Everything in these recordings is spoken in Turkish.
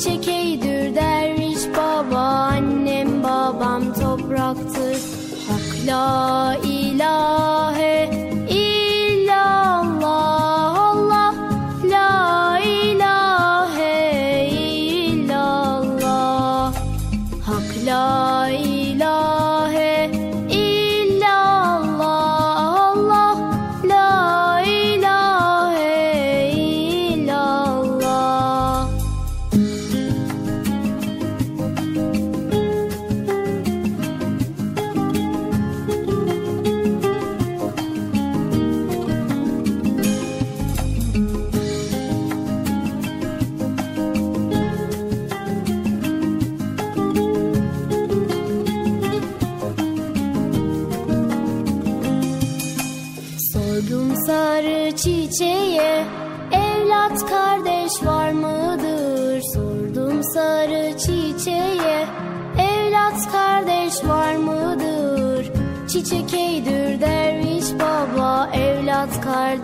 Çiçek eydür derviş baba Annem babam topraktır. Hak la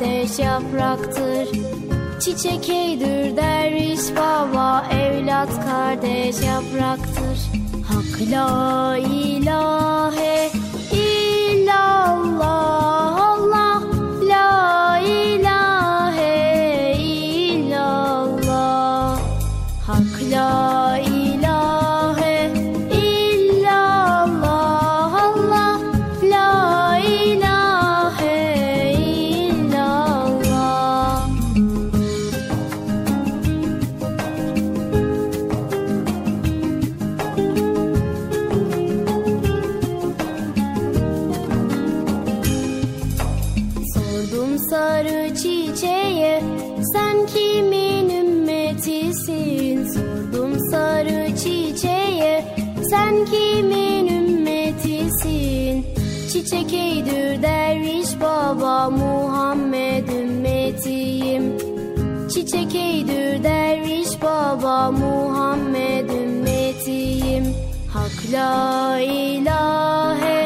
Kardeş yapraktır. Çiçek eydür derviş baba Evlat kardeş yapraktır. Hak la ilahe Muhammed ümmetiyim. Çiçek eydür derviş baba Muhammed ümmetiyim. Hak la ilahe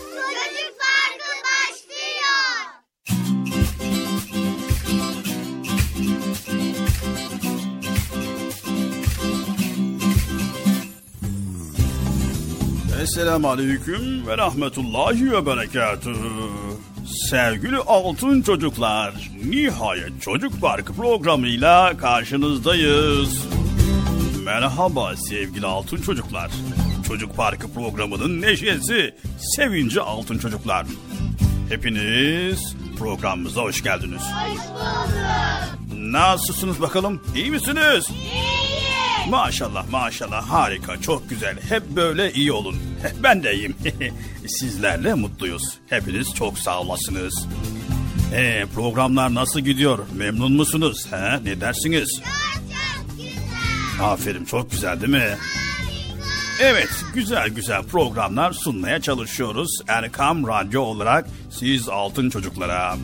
Esselamu Aleyküm ve Rahmetullahi ve Berekatuhu. Sevgili altın çocuklar, nihayet Çocuk Parkı programıyla karşınızdayız. Merhaba sevgili altın çocuklar. Çocuk Parkı programının neşesi, sevinci altın çocuklar. Hepiniz programımıza hoş geldiniz. Hoş bulduk. Nasılsınız bakalım? İyi misiniz? Maşallah maşallah harika çok güzel. Hep böyle iyi olun. Ben de iyiyim. Sizlerle mutluyuz. Hepiniz çok sağ olasınız. Ee, programlar nasıl gidiyor? Memnun musunuz? He? Ne dersiniz? Çok güzel. Aferin çok güzel değil mi? Evet güzel güzel programlar sunmaya çalışıyoruz. Erkam Radyo olarak siz altın çocuklara.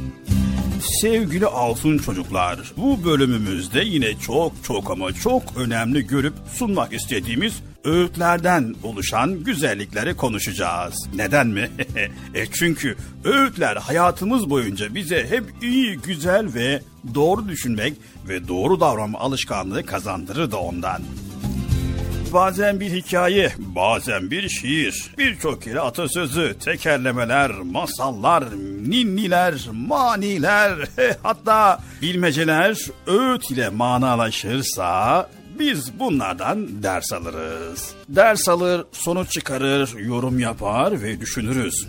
Sevgili altın çocuklar, bu bölümümüzde yine çok çok ama çok önemli görüp sunmak istediğimiz öğütlerden oluşan güzellikleri konuşacağız. Neden mi? e çünkü öğütler hayatımız boyunca bize hep iyi, güzel ve doğru düşünmek ve doğru davranma alışkanlığı kazandırır da ondan. Bazen bir hikaye, bazen bir şiir, birçok kere atasözü, tekerlemeler, masallar, ninniler, maniler, hatta bilmeceler öğüt ile manalaşırsa biz bunlardan ders alırız. Ders alır, sonuç çıkarır, yorum yapar ve düşünürüz.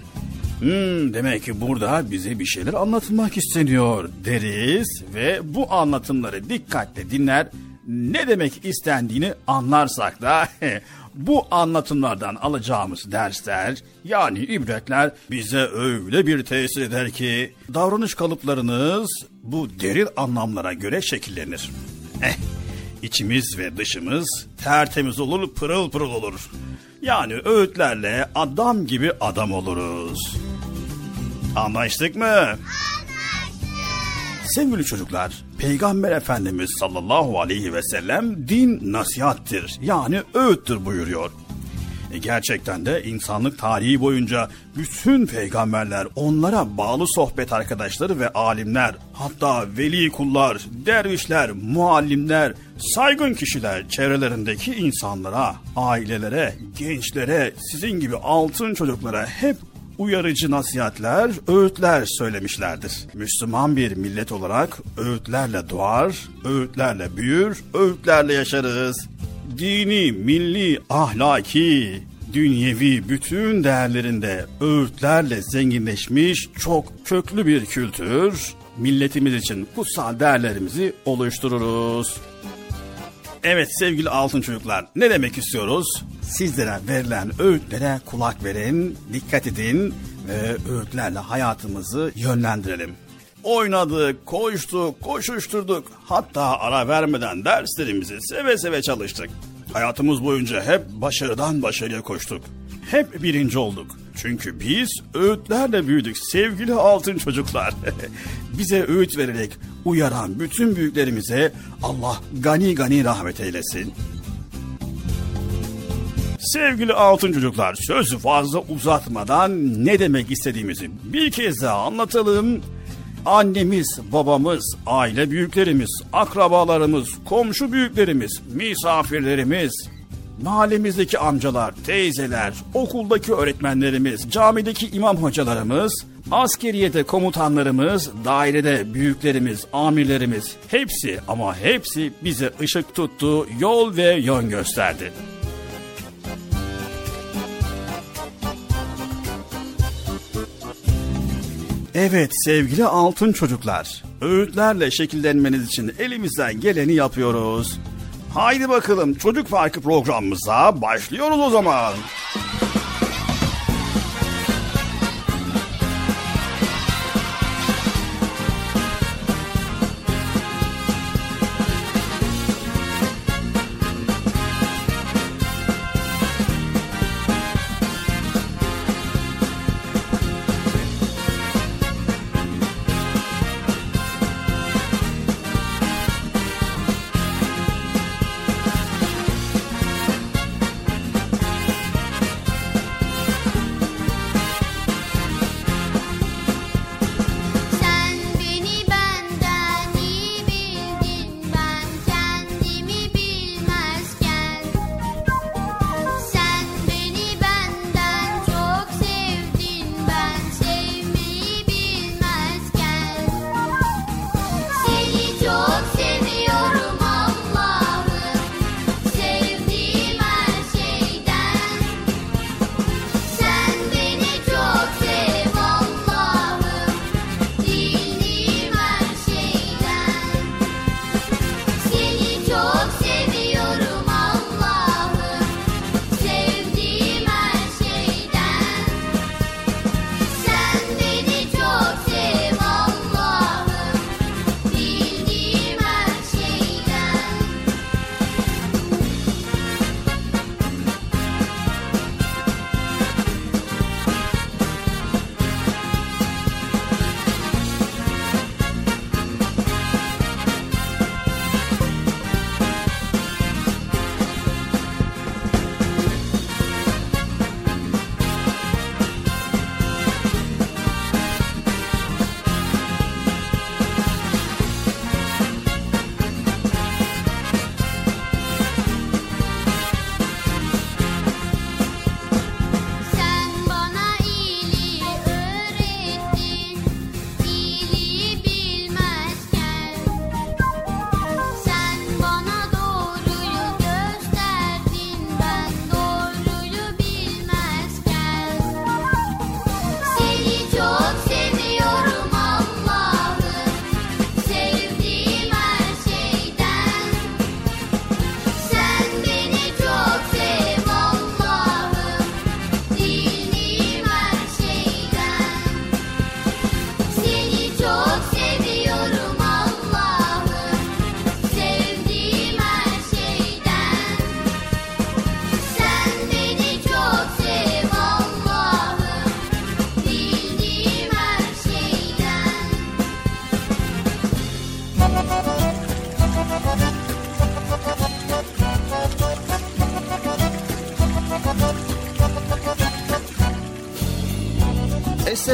Hmm, demek ki burada bize bir şeyler anlatılmak isteniyor deriz ve bu anlatımları dikkatle dinler ne demek istendiğini anlarsak da bu anlatımlardan alacağımız dersler yani ibretler bize öyle bir tesir eder ki davranış kalıplarınız bu derin anlamlara göre şekillenir. Eh, içimiz ve dışımız tertemiz olur, pırıl pırıl olur. Yani öğütlerle adam gibi adam oluruz. Anlaştık mı? Sevgili çocuklar, Peygamber Efendimiz sallallahu aleyhi ve sellem din nasihattir yani öğüttür buyuruyor. E gerçekten de insanlık tarihi boyunca bütün peygamberler onlara bağlı sohbet arkadaşları ve alimler, hatta veli kullar, dervişler, muallimler, saygın kişiler çevrelerindeki insanlara, ailelere, gençlere, sizin gibi altın çocuklara hep uyarıcı nasihatler, öğütler söylemişlerdir. Müslüman bir millet olarak öğütlerle doğar, öğütlerle büyür, öğütlerle yaşarız. Dini, milli, ahlaki, dünyevi bütün değerlerinde öğütlerle zenginleşmiş çok köklü bir kültür, milletimiz için kutsal değerlerimizi oluştururuz. Evet sevgili altın çocuklar ne demek istiyoruz? Sizlere verilen öğütlere kulak verin, dikkat edin ve öğütlerle hayatımızı yönlendirelim. Oynadık, koştuk, koşuşturduk. Hatta ara vermeden derslerimizi seve seve çalıştık. Hayatımız boyunca hep başarıdan başarıya koştuk. Hep birinci olduk. Çünkü biz öğütlerle büyüdük sevgili altın çocuklar. Bize öğüt vererek uyaran bütün büyüklerimize Allah gani gani rahmet eylesin. Sevgili altın çocuklar sözü fazla uzatmadan ne demek istediğimizi bir kez daha anlatalım. Annemiz, babamız, aile büyüklerimiz, akrabalarımız, komşu büyüklerimiz, misafirlerimiz, mahallemizdeki amcalar, teyzeler, okuldaki öğretmenlerimiz, camideki imam hocalarımız, askeriyede komutanlarımız, dairede büyüklerimiz, amirlerimiz hepsi ama hepsi bize ışık tuttu, yol ve yön gösterdi. Evet sevgili altın çocuklar, öğütlerle şekillenmeniz için elimizden geleni yapıyoruz. Haydi bakalım çocuk farkı programımıza başlıyoruz o zaman.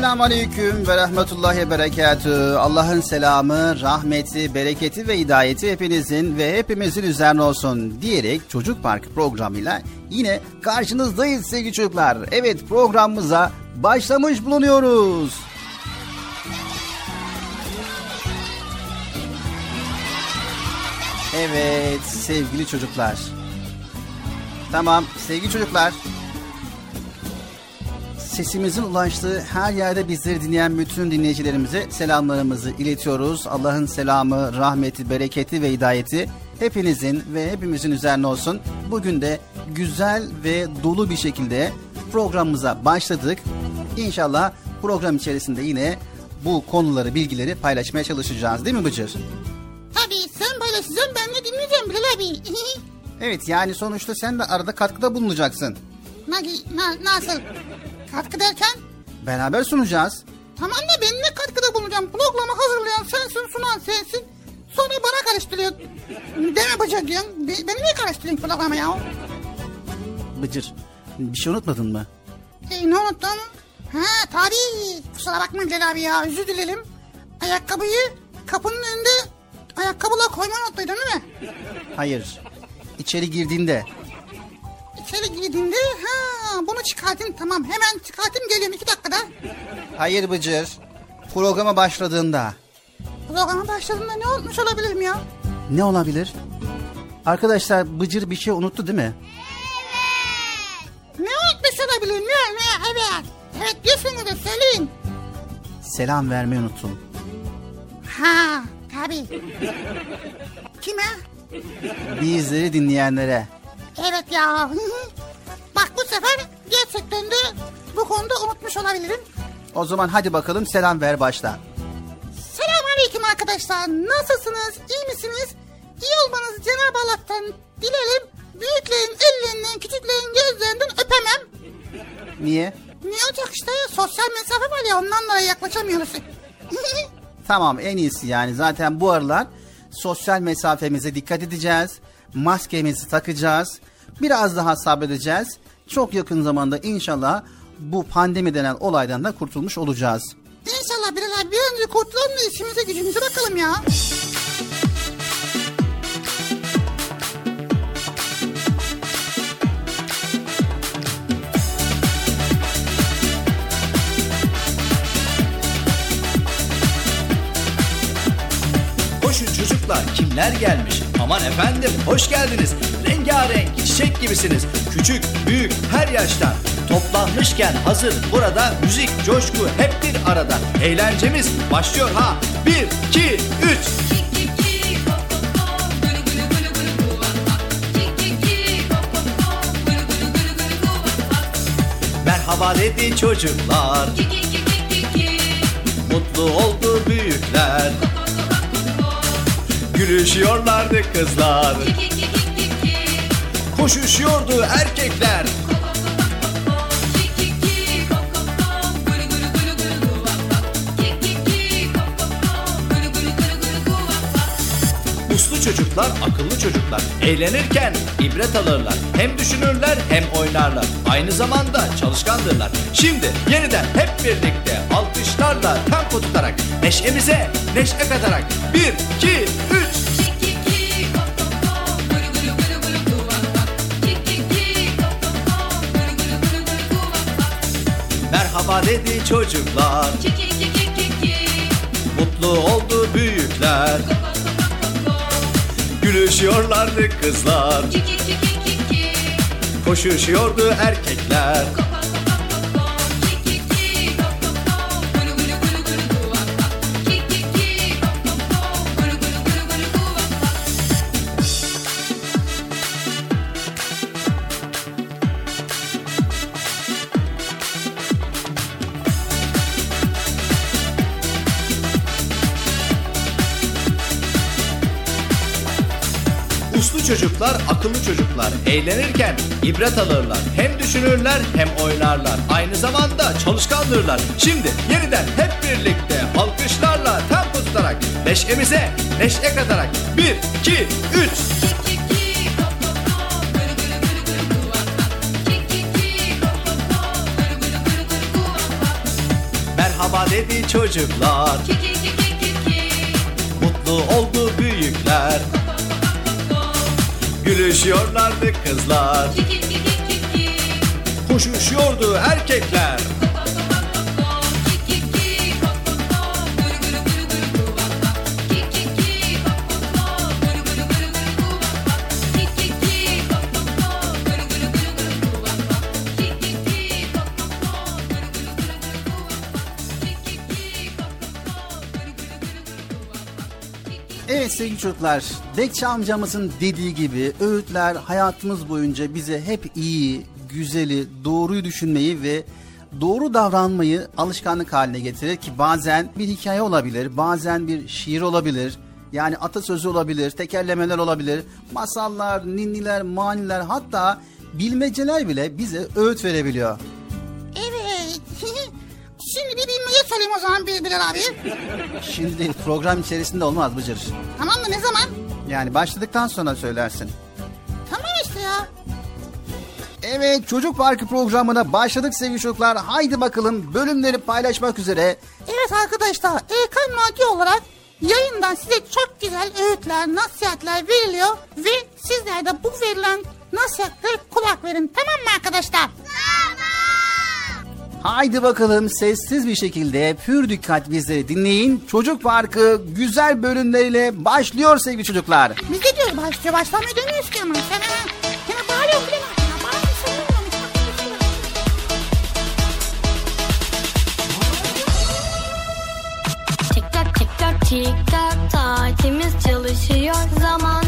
Esselamu Aleyküm ve Rahmetullahi Berekatü. Allah'ın selamı, rahmeti, bereketi ve hidayeti hepinizin ve hepimizin üzerine olsun diyerek Çocuk Park programıyla yine karşınızdayız sevgili çocuklar. Evet programımıza başlamış bulunuyoruz. Evet sevgili çocuklar. Tamam sevgili çocuklar. Sesimizin ulaştığı her yerde bizleri dinleyen bütün dinleyicilerimize selamlarımızı iletiyoruz. Allah'ın selamı, rahmeti, bereketi ve hidayeti hepinizin ve hepimizin üzerine olsun. Bugün de güzel ve dolu bir şekilde programımıza başladık. İnşallah program içerisinde yine bu konuları, bilgileri paylaşmaya çalışacağız değil mi Bıcır? Tabii sen paylaşacaksın ben de dinleyeceğim Bilal abi. Evet yani sonuçta sen de arada katkıda bulunacaksın. na, na, nasıl? Katkı derken? Beraber sunacağız. Tamam da ben ne katkıda bulunacağım? Programı hazırlayan sensin, sunan sensin. Sonra bana karıştırıyor. Deme bacak diyorsun. Be- Beni niye karıştırıyorsun programı ya? Bıcır bir şey unutmadın mı? E, ne unuttun? Ha tabii. Kusura bakma Bilal abi ya özür dilerim. Ayakkabıyı kapının önünde ayakkabıla koymayı unuttuydun değil mi? Hayır. İçeri girdiğinde İçeri girdiğinde ha bunu çıkartayım tamam hemen çıkartayım geliyorum iki dakikada. Hayır Bıcır. Programa başladığında. Programa başladığında ne unutmuş olabilirim ya? Ne olabilir? Arkadaşlar Bıcır bir şey unuttu değil mi? Ne unutmuş olabilirim ne ne evet. Evet diyorsunuz da söyleyin. Selam vermeyi unuttum. Ha tabii. Kime? Bizleri dinleyenlere. Evet ya. Bak bu sefer gerçekten de bu konuda unutmuş olabilirim. O zaman hadi bakalım selam ver başla. Selamünaleyküm arkadaşlar. Nasılsınız? İyi misiniz? İyi olmanızı Cenab-ı Allah'tan dilerim. Büyüklerin ellerinden, küçüklerin gözlerinden öpemem. Niye? Ne olacak işte? Sosyal mesafe var ya ondan dolayı yaklaşamıyoruz. Tamam en iyisi yani zaten bu aralar sosyal mesafemize dikkat edeceğiz. Maskemizi takacağız. Biraz daha sabredeceğiz. Çok yakın zamanda inşallah bu pandemi denen olaydan da kurtulmuş olacağız. İnşallah Bilal abi bir önce kurtulalım da işimize gücümüze bakalım ya. Çocuklar kimler gelmiş? Aman efendim hoş geldiniz. Rengarenk çiçek gibisiniz. Küçük, büyük, her yaştan. Toplanmışken hazır burada müzik, coşku hep bir arada. Eğlencemiz başlıyor ha. Bir, iki, üç. Merhaba dedi çocuklar. Mutlu oldu büyükler. Gülüşüyorlardı kızlar. Koşuşuyordu erkekler. Uslu çocuklar, akıllı çocuklar. Eğlenirken ibret alırlar. Hem düşünürler hem oynarlar. Aynı zamanda çalışkandırlar. Şimdi yeniden hep birlikte alkışlarla tempo tutarak neşemize neşe katarak. Bir, iki, üç. Merhaba dedi çocuklar. Mutlu oldu büyükler. Gülüşüyorlardı kızlar. Koşuşuyordu erkekler. Uslu çocuklar, akıllı çocuklar eğlenirken ibret alırlar. Hem düşünürler hem oynarlar. Aynı zamanda çalışkandırlar. Şimdi yeniden hep birlikte alkışlarla tempo tutarak neşemize neşe katarak. Bir, iki, üç. merhaba dedi çocuklar Mutlu oldu büyükler Gülüşüyorlardı kızlar. Koşuşuyordu erkekler sevgili çocuklar, Bekçi amcamızın dediği gibi öğütler hayatımız boyunca bize hep iyi, güzeli, doğruyu düşünmeyi ve doğru davranmayı alışkanlık haline getirir ki bazen bir hikaye olabilir, bazen bir şiir olabilir, yani atasözü olabilir, tekerlemeler olabilir, masallar, ninniler, maniler hatta bilmeceler bile bize öğüt verebiliyor. Evet. Söyleyeyim o zaman Bil- Bilal abi. Şimdi değil, program içerisinde olmaz Bıcır. Tamam mı ne zaman? Yani başladıktan sonra söylersin. Tamam işte ya. Evet Çocuk Parkı programına başladık sevgili çocuklar. Haydi bakalım bölümleri paylaşmak üzere. Evet arkadaşlar Erkan Radyo olarak yayından size çok güzel öğütler, nasihatler veriliyor ve sizler de bu verilen nasihatlere kulak verin. Tamam mı arkadaşlar? Haydi bakalım sessiz bir şekilde pür dikkat bizleri dinleyin. Çocuk Parkı güzel bölümleriyle başlıyor sevgili çocuklar. Biz de diyoruz başlıyor başlamıyor demiyoruz ki ama. Sen ha. Ya bağırıyorsun bilmiyorum. Tik tak tik tak tik tak saatimiz çalışıyor zamanımız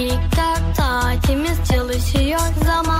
tik tak tik tak Saatimiz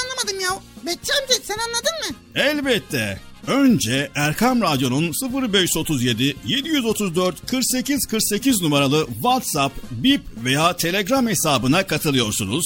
anlamadım ya. Bekçi amca sen anladın mı? Elbette. Önce Erkam Radyo'nun 0537 734 48 48 numaralı WhatsApp, Bip veya Telegram hesabına katılıyorsunuz.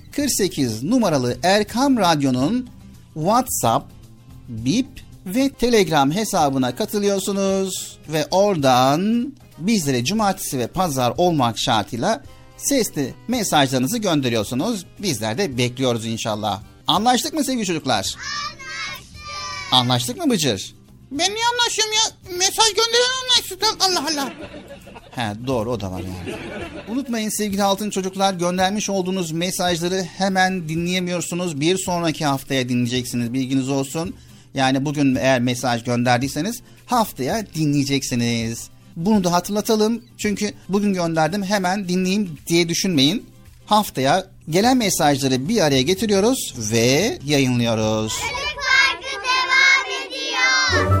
48 numaralı Erkam Radyo'nun WhatsApp, Bip ve Telegram hesabına katılıyorsunuz ve oradan bizlere cumartesi ve pazar olmak şartıyla sesli mesajlarınızı gönderiyorsunuz. Bizler de bekliyoruz inşallah. Anlaştık mı sevgili çocuklar? Anlaştık. Anlaştık mı Bıcır? Ben niye anlaşıyorum ya? Mesaj gönderen anlaşsın. Allah Allah. He doğru o da var yani. Unutmayın sevgili altın çocuklar göndermiş olduğunuz mesajları hemen dinleyemiyorsunuz. Bir sonraki haftaya dinleyeceksiniz bilginiz olsun. Yani bugün eğer mesaj gönderdiyseniz haftaya dinleyeceksiniz. Bunu da hatırlatalım. Çünkü bugün gönderdim hemen dinleyeyim diye düşünmeyin. Haftaya gelen mesajları bir araya getiriyoruz ve yayınlıyoruz. Çocuk Parkı devam ediyor.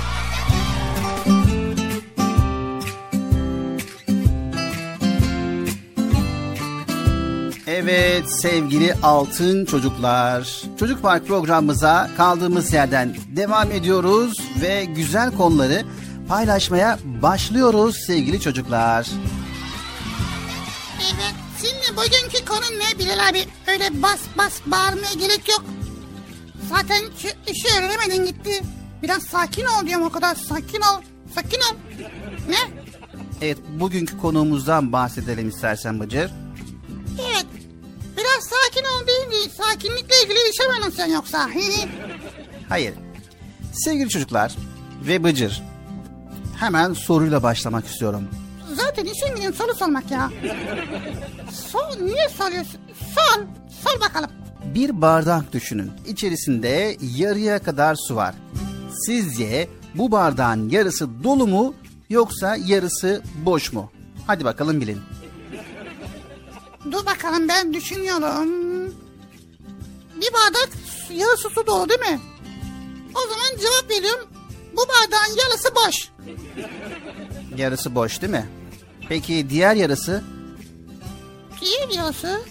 Evet sevgili altın çocuklar. Çocuk Park programımıza kaldığımız yerden devam ediyoruz ve güzel konuları paylaşmaya başlıyoruz sevgili çocuklar. Evet. Şimdi bugünkü konu ne Bilal abi? Öyle bas bas bağırmaya gerek yok. Zaten şu işi öğrenemedin gitti. Biraz sakin ol diyorum o kadar. Sakin ol. Sakin ol. Ne? Evet bugünkü konuğumuzdan bahsedelim istersen Bıcır. Biraz sakin ol değil mi? Sakinlikle ilgili bir şey mi anlatıyorsun yoksa? Hayır. Sevgili çocuklar ve Bıcır. Hemen soruyla başlamak istiyorum. Zaten işin gücün soru sormak ya. Sor, niye soruyorsun? Sor. Sor bakalım. Bir bardak düşünün. İçerisinde yarıya kadar su var. Sizce bu bardağın yarısı dolu mu yoksa yarısı boş mu? Hadi bakalım bilin. Dur bakalım ben düşünüyorum. Bir bardak yarısı su dolu değil mi? O zaman cevap veriyorum. Bu bardağın yarısı boş. Yarısı boş değil mi? Peki diğer yarısı? Diğer yarısı?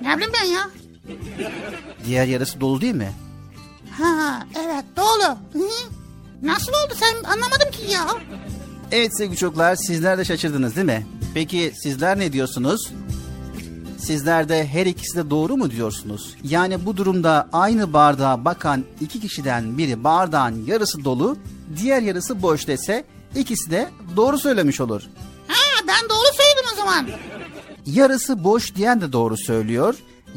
Ne bileyim ben ya? Diğer yarısı dolu değil mi? Ha evet dolu. Nasıl oldu sen anlamadım ki ya. Evet sevgili çocuklar sizler de şaşırdınız değil mi? Peki sizler ne diyorsunuz? Sizler de her ikisi de doğru mu diyorsunuz? Yani bu durumda aynı bardağa bakan iki kişiden biri bardağın yarısı dolu, diğer yarısı boş dese ikisi de doğru söylemiş olur. Ha ben doğru söyledim o zaman. Yarısı boş diyen de doğru söylüyor,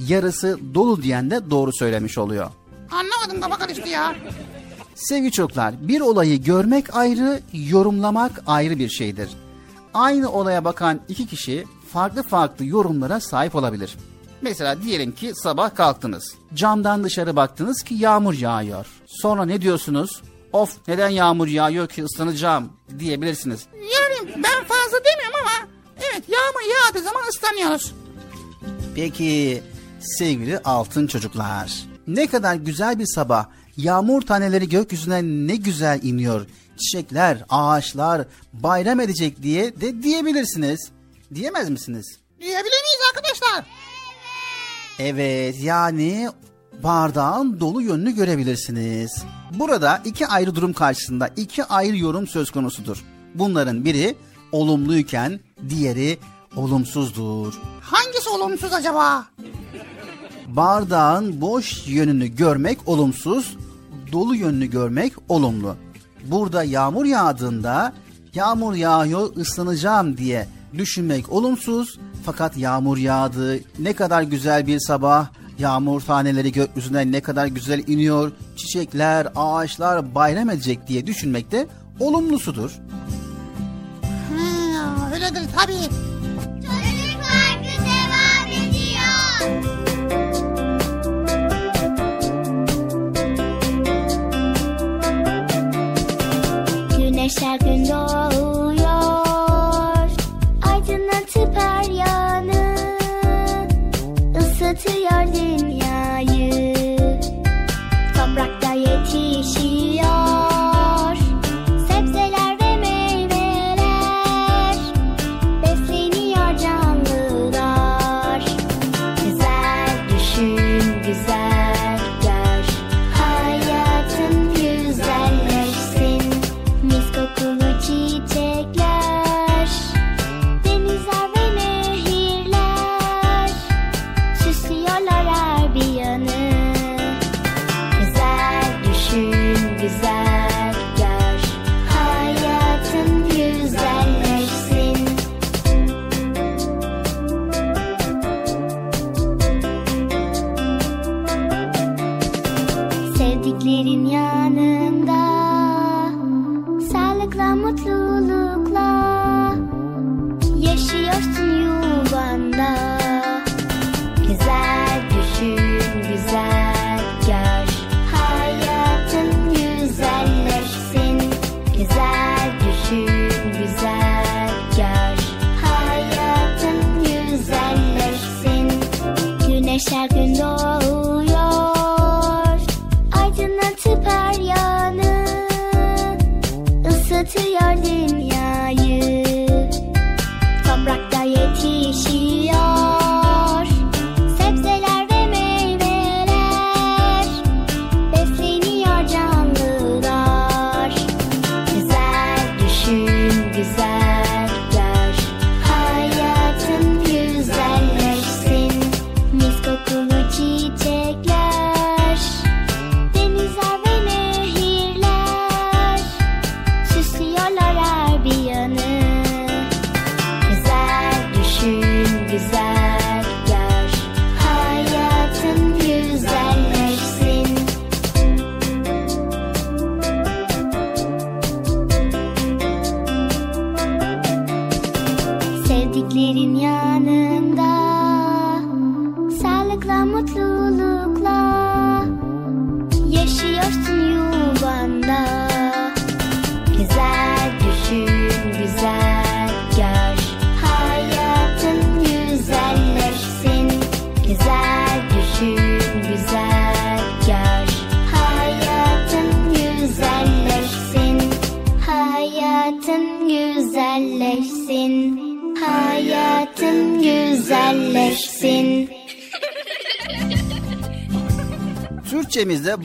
yarısı dolu diyen de doğru söylemiş oluyor. Anlamadım baba karıştı ya. Sevgili çocuklar, bir olayı görmek ayrı, yorumlamak ayrı bir şeydir. Aynı olaya bakan iki kişi farklı farklı yorumlara sahip olabilir. Mesela diyelim ki sabah kalktınız. Camdan dışarı baktınız ki yağmur yağıyor. Sonra ne diyorsunuz? Of neden yağmur yağıyor ki ıslanacağım diyebilirsiniz. Yani ben fazla fazla demiyorum ama evet yağmur yağdığı zaman ıslanıyoruz. Peki sevgili altın çocuklar. Ne kadar güzel bir sabah. Yağmur taneleri gökyüzüne ne güzel iniyor. Çiçekler, ağaçlar bayram edecek diye de diyebilirsiniz. Diyemez misiniz? Diyebilir miyiz arkadaşlar? Evet yani bardağın dolu yönünü görebilirsiniz. Burada iki ayrı durum karşısında iki ayrı yorum söz konusudur. Bunların biri olumluyken diğeri olumsuzdur. Hangisi olumsuz acaba? Bardağın boş yönünü görmek olumsuz, dolu yönünü görmek olumlu. Burada yağmur yağdığında yağmur yağıyor ıslanacağım diye düşünmek olumsuz fakat yağmur yağdı ne kadar güzel bir sabah yağmur taneleri gökyüzüne ne kadar güzel iniyor çiçekler ağaçlar bayram edecek diye düşünmek de olumlusudur. Ha, öyledir tabii. Çocuk Parkı devam ediyor. Güneş her gün doğuyor Aydınlatıp her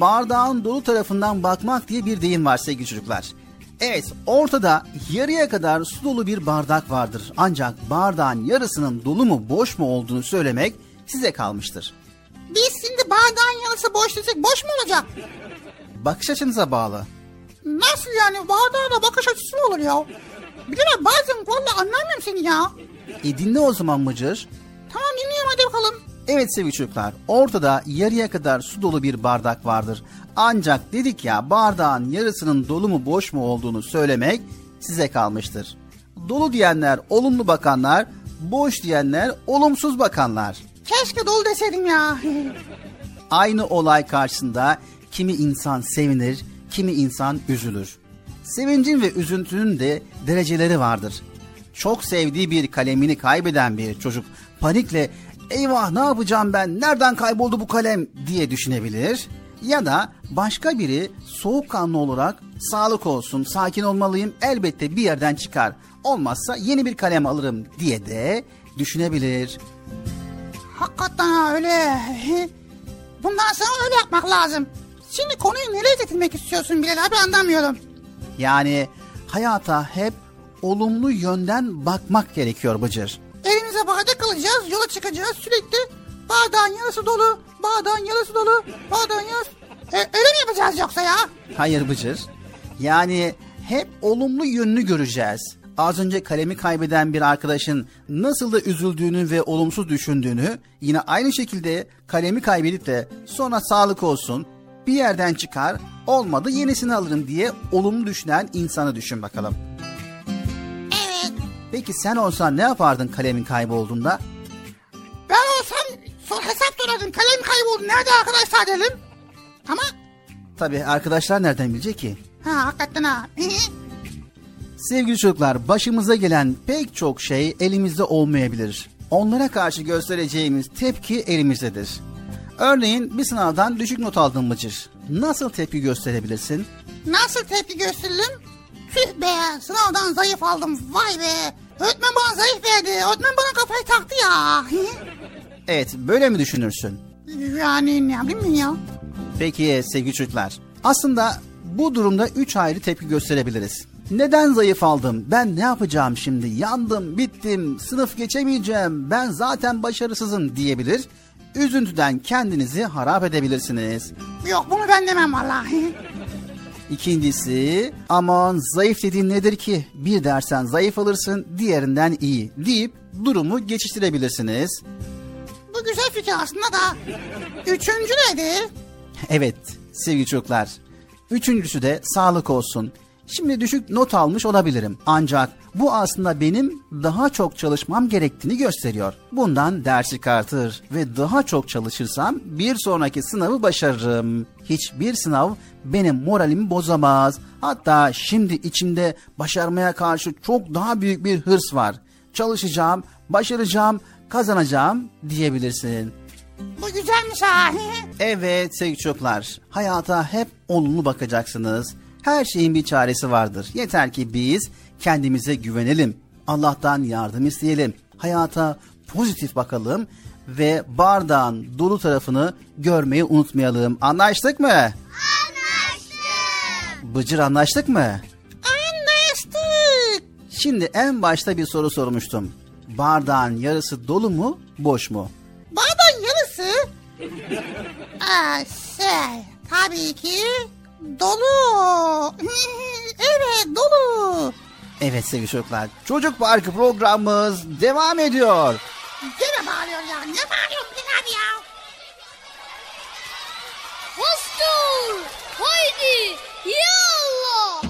bardağın dolu tarafından bakmak diye bir deyim var sevgili çocuklar. Evet ortada yarıya kadar su dolu bir bardak vardır. Ancak bardağın yarısının dolu mu boş mu olduğunu söylemek size kalmıştır. Biz şimdi bardağın yarısı boş desek boş mu olacak? Bakış açınıza bağlı. Nasıl yani bardağına bakış açısı olur ya? Bilal bazen valla anlamıyorum seni ya. E dinle o zaman Mıcır. Evet sevgili çocuklar ortada yarıya kadar su dolu bir bardak vardır. Ancak dedik ya bardağın yarısının dolu mu boş mu olduğunu söylemek size kalmıştır. Dolu diyenler olumlu bakanlar, boş diyenler olumsuz bakanlar. Keşke dolu deseydim ya. Aynı olay karşısında kimi insan sevinir, kimi insan üzülür. Sevincin ve üzüntünün de dereceleri vardır. çok sevdiği bir kalemini kaybeden bir çocuk panikle eyvah ne yapacağım ben nereden kayboldu bu kalem diye düşünebilir. Ya da başka biri soğukkanlı olarak sağlık olsun sakin olmalıyım elbette bir yerden çıkar. Olmazsa yeni bir kalem alırım diye de düşünebilir. Hakikaten ha öyle. Bundan sonra öyle yapmak lazım. Şimdi konuyu nereye getirmek istiyorsun Bilal abi anlamıyorum. Yani hayata hep olumlu yönden bakmak gerekiyor Bıcır. Elimize bardak alacağız, yola çıkacağız sürekli. Bardağın yarısı dolu, bardağın yarısı dolu, bardağın yarısı... E, öyle mi yapacağız yoksa ya? Hayır Bıcır. Yani hep olumlu yönünü göreceğiz. Az önce kalemi kaybeden bir arkadaşın nasıl da üzüldüğünü ve olumsuz düşündüğünü yine aynı şekilde kalemi kaybedip de sonra sağlık olsun bir yerden çıkar olmadı yenisini alırım diye olumlu düşünen insanı düşün bakalım. Peki sen olsan ne yapardın kalemin kaybolduğunda? Ben olsam sor hesap sorardım. Kalem kayboldu. Nerede arkadaşlar dedim. Ama Tabi arkadaşlar nereden bilecek ki? ha hakikaten ha. Sevgili çocuklar, başımıza gelen pek çok şey elimizde olmayabilir. Onlara karşı göstereceğimiz tepki elimizdedir. Örneğin bir sınavdan düşük not aldın Bıcır. Nasıl tepki gösterebilirsin? Nasıl tepki gösteririm? Tüh be sınavdan zayıf aldım. Vay be. Öğretmen bana zayıf verdi. Öğretmen bana kafayı taktı ya. Evet, böyle mi düşünürsün? yani ne yapayım ben ya? Peki sevgili çocuklar. Aslında bu durumda üç ayrı tepki gösterebiliriz. Neden zayıf aldım? Ben ne yapacağım şimdi? Yandım, bittim, sınıf geçemeyeceğim, ben zaten başarısızım diyebilir. Üzüntüden kendinizi harap edebilirsiniz. Yok bunu ben demem vallahi. İkincisi aman zayıf dediğin nedir ki? Bir dersen zayıf alırsın diğerinden iyi deyip durumu geçiştirebilirsiniz. Bu güzel fikir aslında da. Üçüncü nedir? Evet sevgili çocuklar. Üçüncüsü de sağlık olsun. Şimdi düşük not almış olabilirim. Ancak bu aslında benim daha çok çalışmam gerektiğini gösteriyor. Bundan ders çıkartır ve daha çok çalışırsam bir sonraki sınavı başarırım. Hiçbir sınav benim moralimi bozamaz. Hatta şimdi içimde başarmaya karşı çok daha büyük bir hırs var. Çalışacağım, başaracağım, kazanacağım diyebilirsin. Bu güzelmiş ha. Evet sevgili çocuklar, hayata hep olumlu bakacaksınız. Her şeyin bir çaresi vardır. Yeter ki biz kendimize güvenelim. Allah'tan yardım isteyelim. Hayata pozitif bakalım ve bardağın dolu tarafını görmeyi unutmayalım. Anlaştık mı? Anlaştık. Bıcır anlaştık mı? Anlaştık. Şimdi en başta bir soru sormuştum. Bardağın yarısı dolu mu, boş mu? Bardağın yarısı. Aa, şey, tabii ki dolu. evet dolu. Evet sevgili çocuklar, Çocuk Parkı programımız devam ediyor. Gene bağırıyor ya. Ne bağırıyorsun Bilal abi ya? Hostur! Haydi! Ya!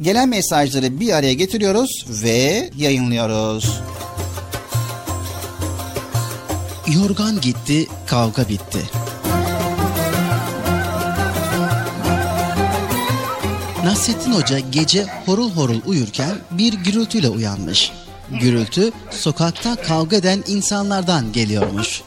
gelen mesajları bir araya getiriyoruz ve yayınlıyoruz. Yorgan gitti, kavga bitti. Nasrettin Hoca gece horul horul uyurken bir gürültüyle uyanmış. Gürültü sokakta kavga eden insanlardan geliyormuş.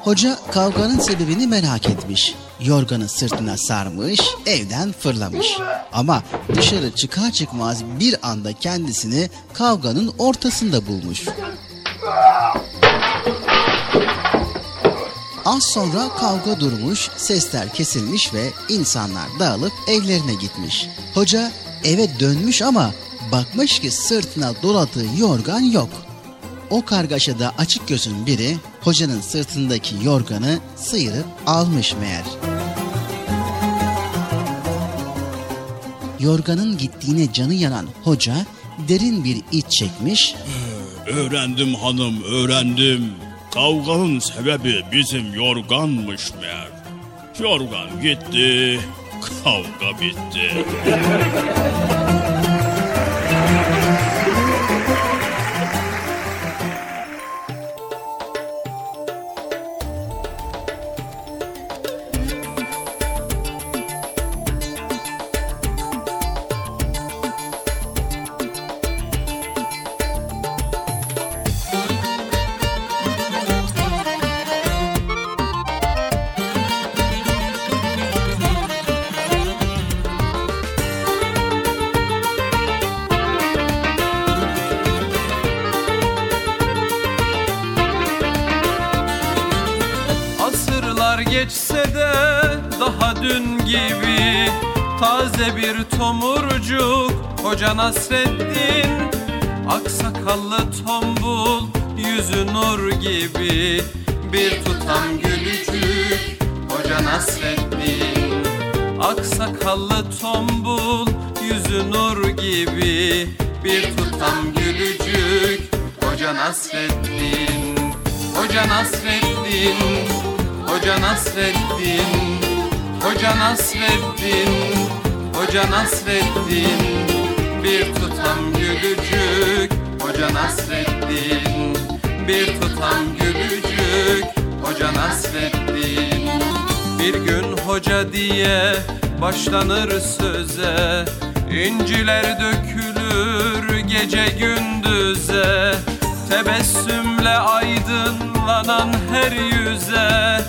Hoca kavganın sebebini merak etmiş. Yorganı sırtına sarmış, evden fırlamış. Ama dışarı çıkar çıkmaz bir anda kendisini kavganın ortasında bulmuş. Az sonra kavga durmuş, sesler kesilmiş ve insanlar dağılıp evlerine gitmiş. Hoca eve dönmüş ama bakmış ki sırtına doladığı yorgan yok. O kargaşada açık gözün biri hocanın sırtındaki yorganı sıyırıp almış meğer. Yorganın gittiğine canı yanan hoca derin bir iç çekmiş, Öğrendim hanım öğrendim. Kavganın sebebi bizim yorganmış meğer. Yorgan gitti, Kavga bitti. Nasreddin Aksakallı tombul Yüzü nur gibi. Bir tutam gülücük Hoca Nasreddin Aksakallı tombul Yüzü nur gibi. Bir tutam gülücük Hoca Nasreddin Hoca Nasreddin Hoca Nasreddin Hoca Nasreddin Hoca Nasreddin Bir tutam gülücük Hoca Nasreddin. Bir tutam gülücük Hoca Nasreddin. Bir gün hoca diye başlanır söze İnciler dökülür gece gündüze. Tebessümle aydınlanan her yüze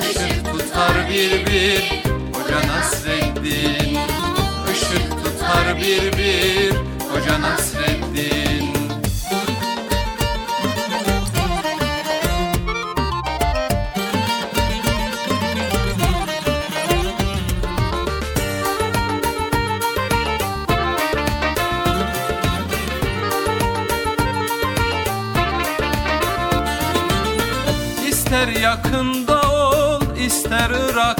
Işık tutar bir bir Hoca Nasreddin Işık tutar bir bir Hoca Nasreddin. İster yakında ol ister Irak'ta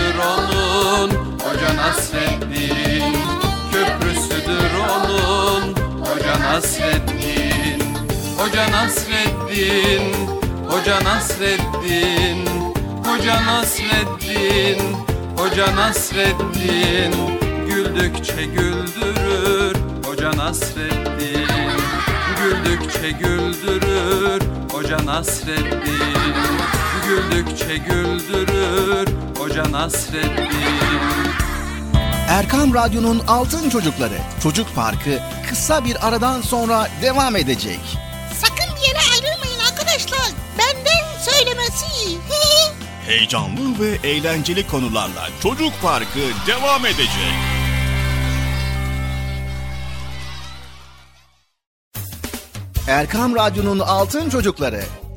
onun Hoca Nasreddin. Köprüsüdür onun Hoca Nasreddin. Hoca Nasreddin Hoca Nasreddin. Hoca Nasreddin Hoca Nasreddin. Güldükçe güldürür Hoca Nasreddin. Güldükçe güldürür Hoca Nasreddin Güldükçe güldürür Hoca Nasreddin Erkam Radyo'nun Altın Çocukları Çocuk Parkı kısa bir aradan sonra devam edecek. Sakın bir yere ayrılmayın arkadaşlar. Benden söylemesi. Heyecanlı ve eğlenceli konularla Çocuk Parkı devam edecek. Erkam Radyo'nun Altın Çocukları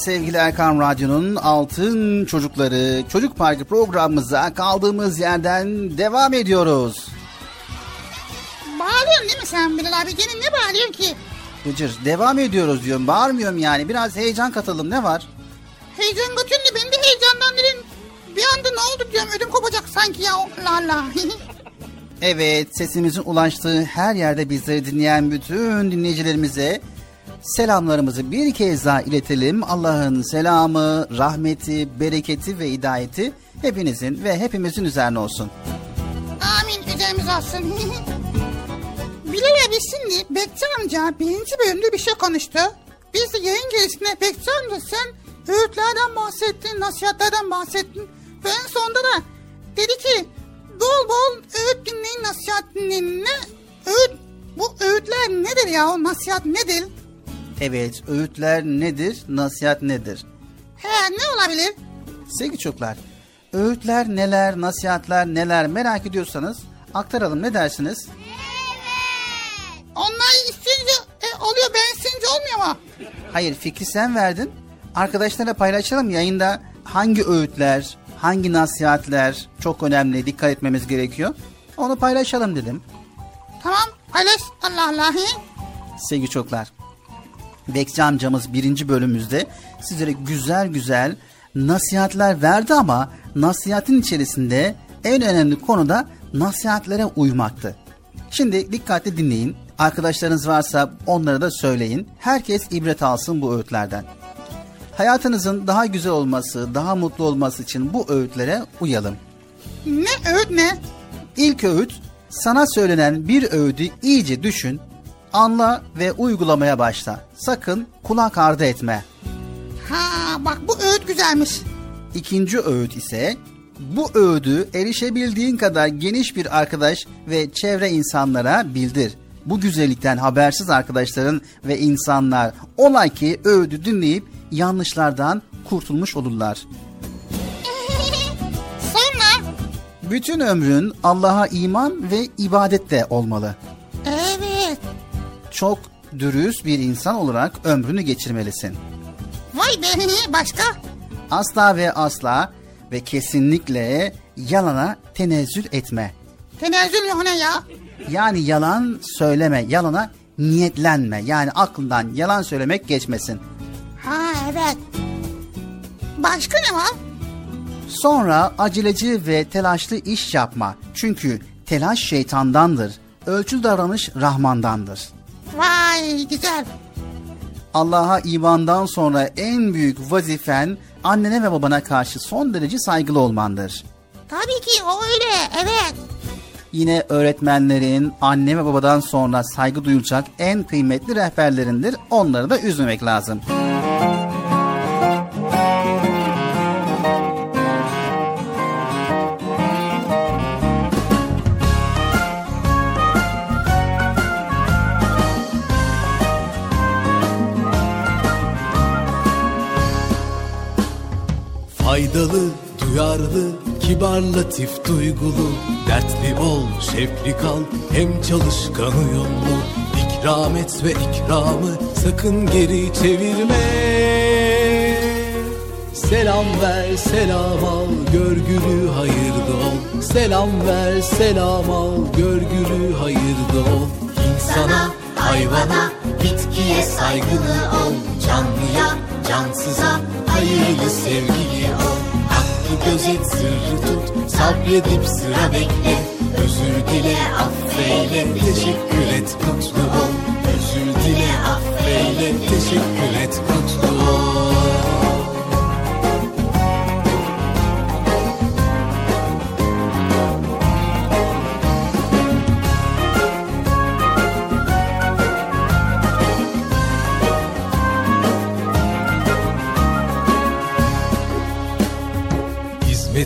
Sevgili Erkan Radyo'nun Altın Çocukları Çocuk Parkı programımıza kaldığımız yerden devam ediyoruz. Bağırıyorsun değil mi sen Bilal abi? Gene ne bağırıyorsun ki? Gıcır devam ediyoruz diyorum bağırmıyorum yani biraz heyecan katalım ne var? Heyecan götürdü beni de heyecandan dedim. Bir anda ne oldu diyorum ödüm kopacak sanki ya. La la. Evet sesimizin ulaştığı her yerde bizleri dinleyen bütün dinleyicilerimize selamlarımızı bir kez daha iletelim. Allah'ın selamı, rahmeti, bereketi ve hidayeti hepinizin ve hepimizin üzerine olsun. Amin üzerimize olsun. Bilal abi şimdi Bekçi amca birinci bölümde bir şey konuştu. Biz de yayın gerisinde Bekçi amca sen öğütlerden bahsettin, nasihatlerden bahsettin. Ve en sonunda da dedi ki bol bol öğüt dinleyin, nasihat dinleyin. Ne? Öğüt, bu öğütler nedir ya? O nasihat nedir? Evet öğütler nedir, nasihat nedir? He ne olabilir? Sevgili çocuklar, öğütler neler, nasihatler neler merak ediyorsanız aktaralım ne dersiniz? Onlar istince e, oluyor ben istince olmuyor mu? Hayır fikri sen verdin. Arkadaşlarla paylaşalım yayında hangi öğütler, hangi nasihatler çok önemli dikkat etmemiz gerekiyor. Onu paylaşalım dedim. Tamam paylaş Allah Allah. Sevgili çocuklar. Bekçi amcamız birinci bölümümüzde sizlere güzel güzel nasihatler verdi ama nasihatin içerisinde en önemli konu da nasihatlere uymaktı. Şimdi dikkatli dinleyin. Arkadaşlarınız varsa onlara da söyleyin. Herkes ibret alsın bu öğütlerden. Hayatınızın daha güzel olması, daha mutlu olması için bu öğütlere uyalım. Ne öğüt ne? İlk öğüt, sana söylenen bir öğüdü iyice düşün, anla ve uygulamaya başla. Sakın kulak ardı etme. Ha bak bu öğüt güzelmiş. İkinci öğüt ise bu öğüdü erişebildiğin kadar geniş bir arkadaş ve çevre insanlara bildir. Bu güzellikten habersiz arkadaşların ve insanlar ola ki öğüdü dinleyip yanlışlardan kurtulmuş olurlar. Sonra? Bütün ömrün Allah'a iman ve ibadette olmalı. Evet. Çok dürüst bir insan olarak ömrünü geçirmelisin. Vay be başka? Asla ve asla ve kesinlikle yalana tenezzül etme. Tenezzül yok ne ya? Yani yalan söyleme, yalana niyetlenme. Yani aklından yalan söylemek geçmesin. Ha evet. Başka ne var? Sonra aceleci ve telaşlı iş yapma. Çünkü telaş şeytandandır. Ölçülü davranış Rahmandandır. Vay güzel. Allah'a imandan sonra en büyük vazifen annene ve babana karşı son derece saygılı olmandır. Tabii ki o öyle evet. Yine öğretmenlerin anne ve babadan sonra saygı duyulacak en kıymetli rehberlerindir. Onları da üzmemek lazım. Faydalı, duyarlı, kibar, latif, duygulu. Dertli ol, şefli kal, hem çalışkan uyumlu İkram et ve ikramı sakın geri çevirme. Selam ver, selam al, görgülü hayırda ol. Selam ver, selam al, görgülü hayırda ol. İnsana, hayvana, bitkiye saygılı ol. Canlıya, cansıza, hayırlı sevgili ol gözet, sırrı tut, sabredip sıra bekle. Özür dile, affeyle, teşekkür et, mutlu ol. Özür dile, affeyle, teşekkür et, mutlu ol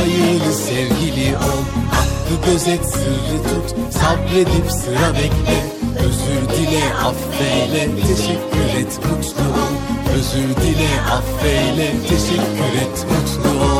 hayırlı sevgili ol. Hakkı gözet, sırrı tut, sabredip sıra bekle. Özür dile, affeyle, teşekkür et, mutlu ol. Özür dile, affeyle, teşekkür et, mutlu ol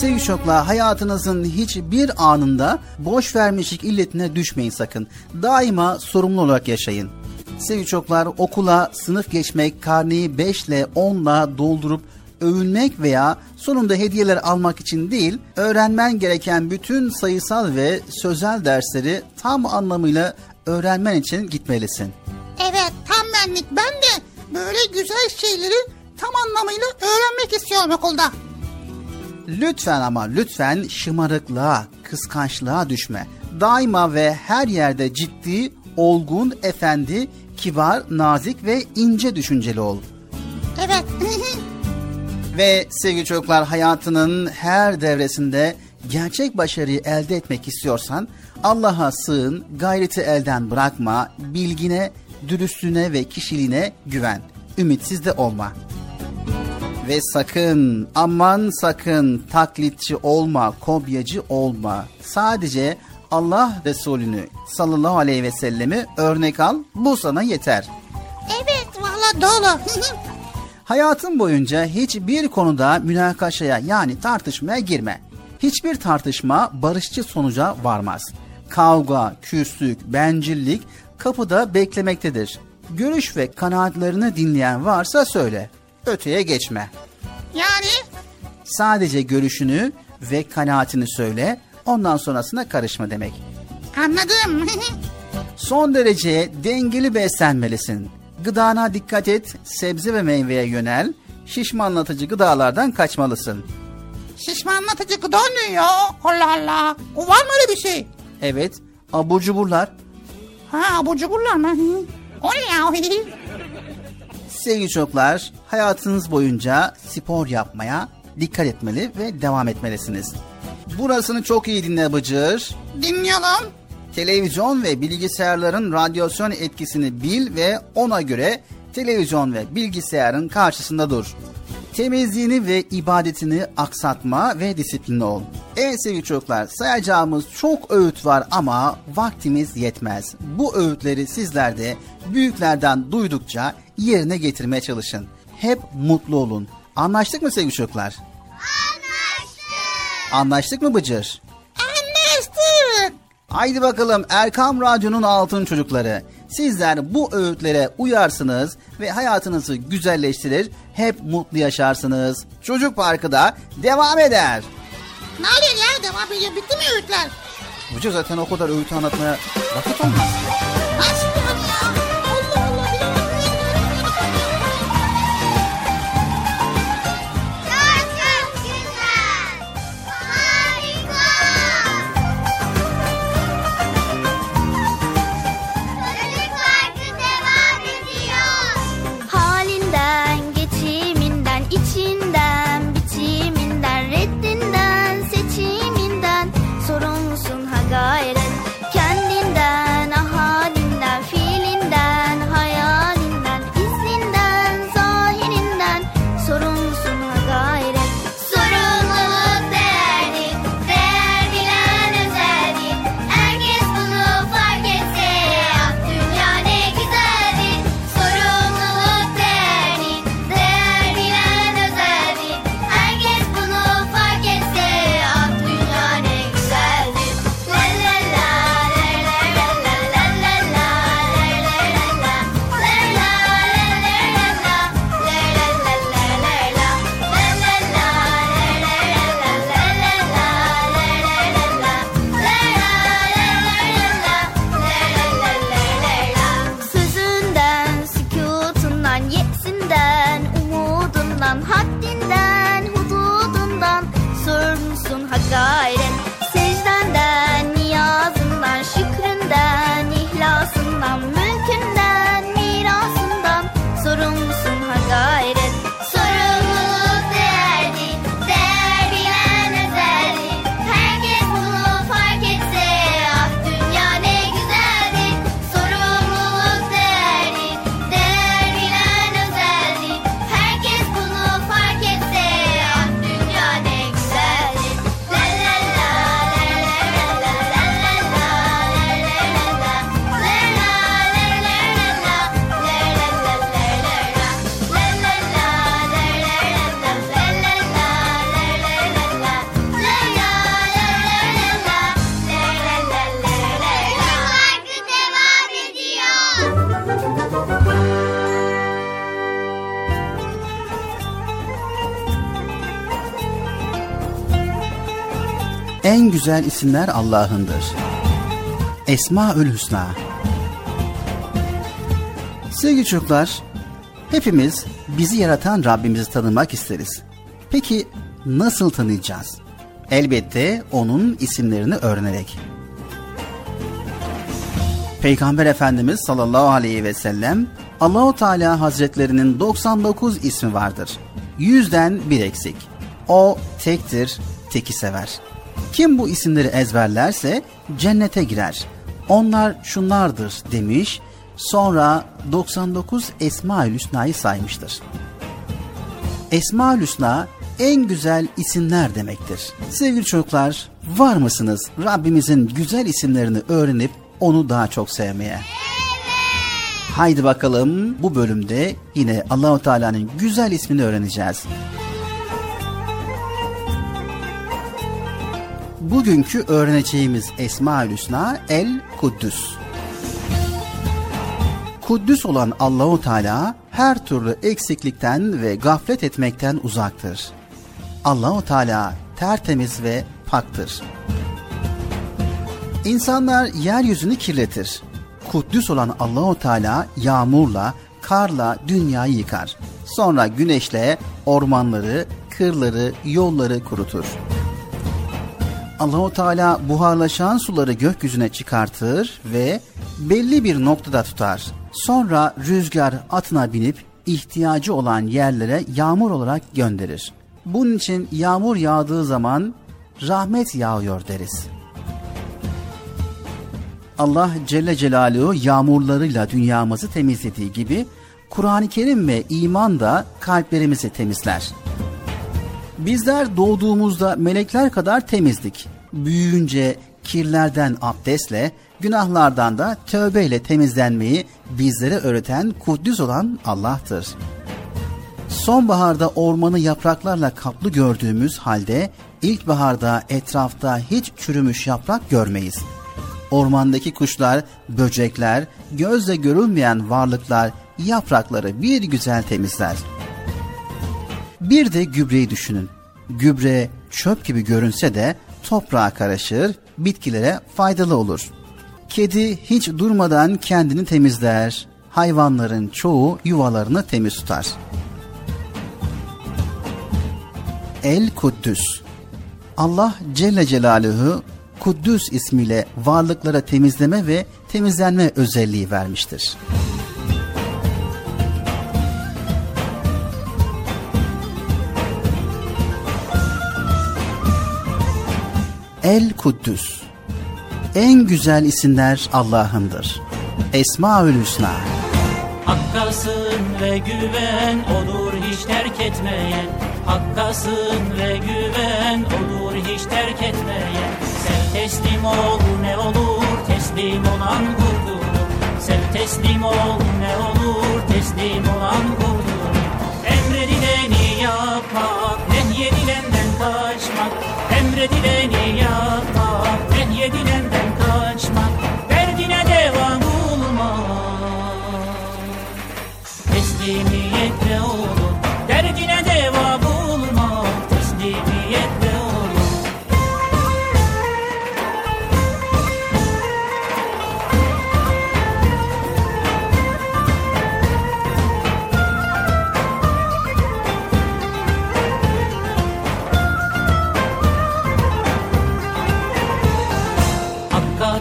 Sevgili çocuklar hayatınızın hiçbir anında boş vermişlik illetine düşmeyin sakın. Daima sorumlu olarak yaşayın. Sevgili çocuklar okula sınıf geçmek, karneyi 5 ile 10 ile doldurup övünmek veya sonunda hediyeler almak için değil, öğrenmen gereken bütün sayısal ve sözel dersleri tam anlamıyla öğrenmen için gitmelisin. Evet tam benlik. Ben de böyle güzel şeyleri tam anlamıyla öğrenmek istiyorum okulda. Lütfen ama lütfen şımarıklığa, kıskançlığa düşme. Daima ve her yerde ciddi, olgun, efendi, kibar, nazik ve ince düşünceli ol. Evet. Ve sevgili çocuklar hayatının her devresinde gerçek başarıyı elde etmek istiyorsan Allah'a sığın, gayreti elden bırakma, bilgine, dürüstlüğüne ve kişiliğine güven. Ümitsiz de olma. Ve sakın, aman sakın taklitçi olma, kopyacı olma. Sadece Allah Resulü'nü sallallahu aleyhi ve sellemi örnek al, bu sana yeter. evet valla dolu. Hayatın boyunca hiçbir konuda münakaşaya yani tartışmaya girme. Hiçbir tartışma barışçı sonuca varmaz. Kavga, küslük, bencillik kapıda beklemektedir. Görüş ve kanaatlerini dinleyen varsa söyle öteye geçme. Yani? Sadece görüşünü ve kanaatini söyle, ondan sonrasına karışma demek. Anladım. Son derece dengeli beslenmelisin. Gıdana dikkat et, sebze ve meyveye yönel, şişmanlatıcı gıdalardan kaçmalısın. Şişmanlatıcı gıda ne ya? Allah Allah. O var mı öyle bir şey? Evet, abur cuburlar. Ha abur cuburlar mı? O ne ya? Sevgili çocuklar, hayatınız boyunca spor yapmaya dikkat etmeli ve devam etmelisiniz. Burasını çok iyi dinle Bıcır. Dinliyorum. Televizyon ve bilgisayarların radyasyon etkisini bil ve ona göre televizyon ve bilgisayarın karşısında dur temizliğini ve ibadetini aksatma ve disiplinli ol. Evet sevgili çocuklar sayacağımız çok öğüt var ama vaktimiz yetmez. Bu öğütleri sizler de büyüklerden duydukça yerine getirmeye çalışın. Hep mutlu olun. Anlaştık mı sevgili çocuklar? Anlaştık. Anlaştık mı Bıcır? Anlaştık. Haydi bakalım Erkam Radyo'nun altın çocukları. Sizler bu öğütlere uyarsınız ve hayatınızı güzelleştirir, hep mutlu yaşarsınız. Çocuk Parkı da devam eder. Ne oluyor ya? Devam ediyor. Bitti mi öğütler? Hoca zaten o kadar öğütü anlatmaya vakit olmaz. Güzel isimler Allah'ındır. Esmaül Hüsna. Sevgili çocuklar, hepimiz bizi yaratan Rabbimizi tanımak isteriz. Peki nasıl tanıyacağız? Elbette onun isimlerini öğrenerek. Peygamber Efendimiz sallallahu aleyhi ve sellem Allahu Teala Hazretlerinin 99 ismi vardır. Yüzden bir eksik. O tektir, teki sever. Kim bu isimleri ezberlerse cennete girer. Onlar şunlardır demiş. Sonra 99 Esma-ül Hüsna'yı saymıştır. Esma-ül Hüsna en güzel isimler demektir. Sevgili çocuklar, var mısınız Rabbimizin güzel isimlerini öğrenip onu daha çok sevmeye? Haydi bakalım bu bölümde yine Allahu Teala'nın güzel ismini öğreneceğiz. Bugünkü öğreneceğimiz Esma-ül Hüsna El Kuddüs. Kuddüs olan Allahu Teala her türlü eksiklikten ve gaflet etmekten uzaktır. Allahu Teala tertemiz ve paktır. İnsanlar yeryüzünü kirletir. Kuddüs olan Allahu Teala yağmurla, karla dünyayı yıkar. Sonra güneşle ormanları, kırları, yolları kurutur. Allahu Teala buharlaşan suları gökyüzüne çıkartır ve belli bir noktada tutar. Sonra rüzgar atına binip ihtiyacı olan yerlere yağmur olarak gönderir. Bunun için yağmur yağdığı zaman rahmet yağıyor deriz. Allah Celle Celaluhu yağmurlarıyla dünyamızı temizlediği gibi Kur'an-ı Kerim ve iman da kalplerimizi temizler. Bizler doğduğumuzda melekler kadar temizdik. Büyüyünce kirlerden abdestle, günahlardan da tövbeyle temizlenmeyi bizlere öğreten Kuddüs olan Allah'tır. Sonbaharda ormanı yapraklarla kaplı gördüğümüz halde ilkbaharda etrafta hiç çürümüş yaprak görmeyiz. Ormandaki kuşlar, böcekler, gözle görülmeyen varlıklar yaprakları bir güzel temizler. Bir de gübreyi düşünün. Gübre çöp gibi görünse de toprağa karışır, bitkilere faydalı olur. Kedi hiç durmadan kendini temizler. Hayvanların çoğu yuvalarını temiz tutar. El Kuddüs Allah Celle Celaluhu Kuddüs ismiyle varlıklara temizleme ve temizlenme özelliği vermiştir. El Kuddüs. En güzel isimler Allah'ındır. Esmaül Hüsna. Hakkasın ve güven olur hiç terk etmeyen Hakkasın ve güven olur hiç terk etmeyen Sev teslim ol ne olur teslim olan kurtulur. Sev teslim ol ne olur teslim olan kurtulur. Emredileni yapmak nehyedilenden kaçmak Emredileni yapmak nehyedilenden kaçmak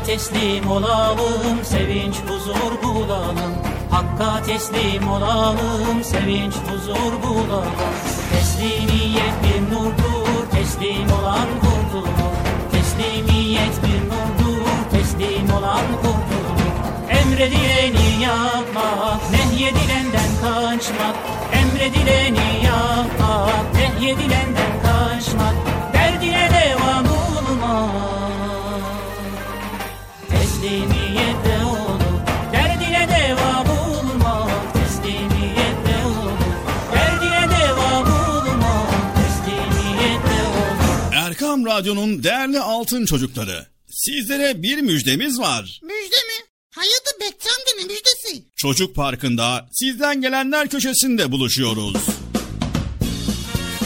teslim olalım, sevinç huzur bulalım. Hakka teslim olalım, sevinç huzur bulalım. Teslimiyet bir nurdur, teslim olan kurtulur. Teslimiyet bir nurdur, teslim olan kurtulur. Emredileni yapmak, nehyedilenden kaçmak. Emredileni yapmak, nehyedilenden kaçmak. Derdine devam bulmak. Teslimiyetle olur Derdine deva bulmak Teslimiyetle olur Derdine deva bulmak Teslimiyetle olur Erkam Radyo'nun değerli altın çocukları. Sizlere bir müjdemiz var. Müjde mi? Hayırdır Bekçi amca ne müjdesi? Çocuk Parkı'nda sizden gelenler köşesinde buluşuyoruz.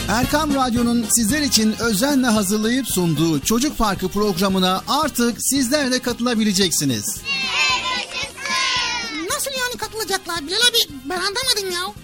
Erkam Radyo'nun sizler için özenle hazırlayıp sunduğu Çocuk Parkı programına artık sizler de katılabileceksiniz. Nasıl yani katılacaklar Bilal abi? Ben anlamadım ya.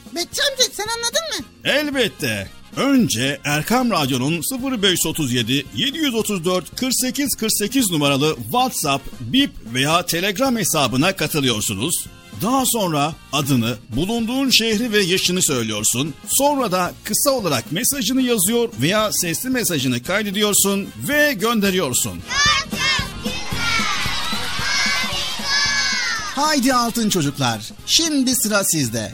Bekçi amca sen anladın mı? Elbette. Önce Erkam Radyo'nun 0537 734 48 48 numaralı WhatsApp, Bip veya Telegram hesabına katılıyorsunuz. Daha sonra adını, bulunduğun şehri ve yaşını söylüyorsun. Sonra da kısa olarak mesajını yazıyor veya sesli mesajını kaydediyorsun ve gönderiyorsun. Haydi altın çocuklar. Şimdi sıra sizde.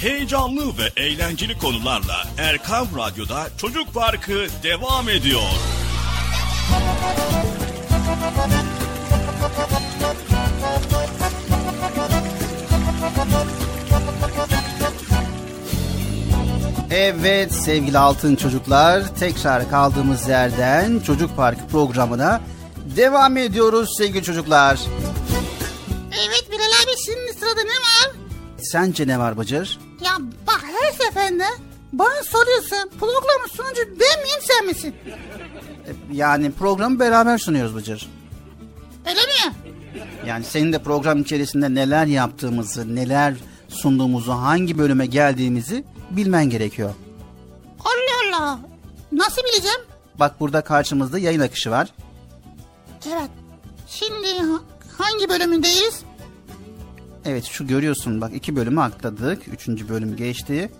Heyecanlı ve eğlenceli konularla Erkam Radyo'da Çocuk Parkı devam ediyor. Evet sevgili altın çocuklar tekrar kaldığımız yerden Çocuk Parkı programına devam ediyoruz sevgili çocuklar. Evet Bilal abi şimdi sırada ne var? Sence ne var Bıcır? Ya bak her seferinde bana soruyorsun programın sunucu ben miyim sen misin? Yani programı beraber sunuyoruz Bıcır. Öyle mi? Yani senin de program içerisinde neler yaptığımızı, neler sunduğumuzu, hangi bölüme geldiğimizi bilmen gerekiyor. Allah Allah. Nasıl bileceğim? Bak burada karşımızda yayın akışı var. Evet. Şimdi ha- hangi bölümündeyiz? Evet şu görüyorsun bak iki bölümü atladık. Üçüncü bölüm geçti.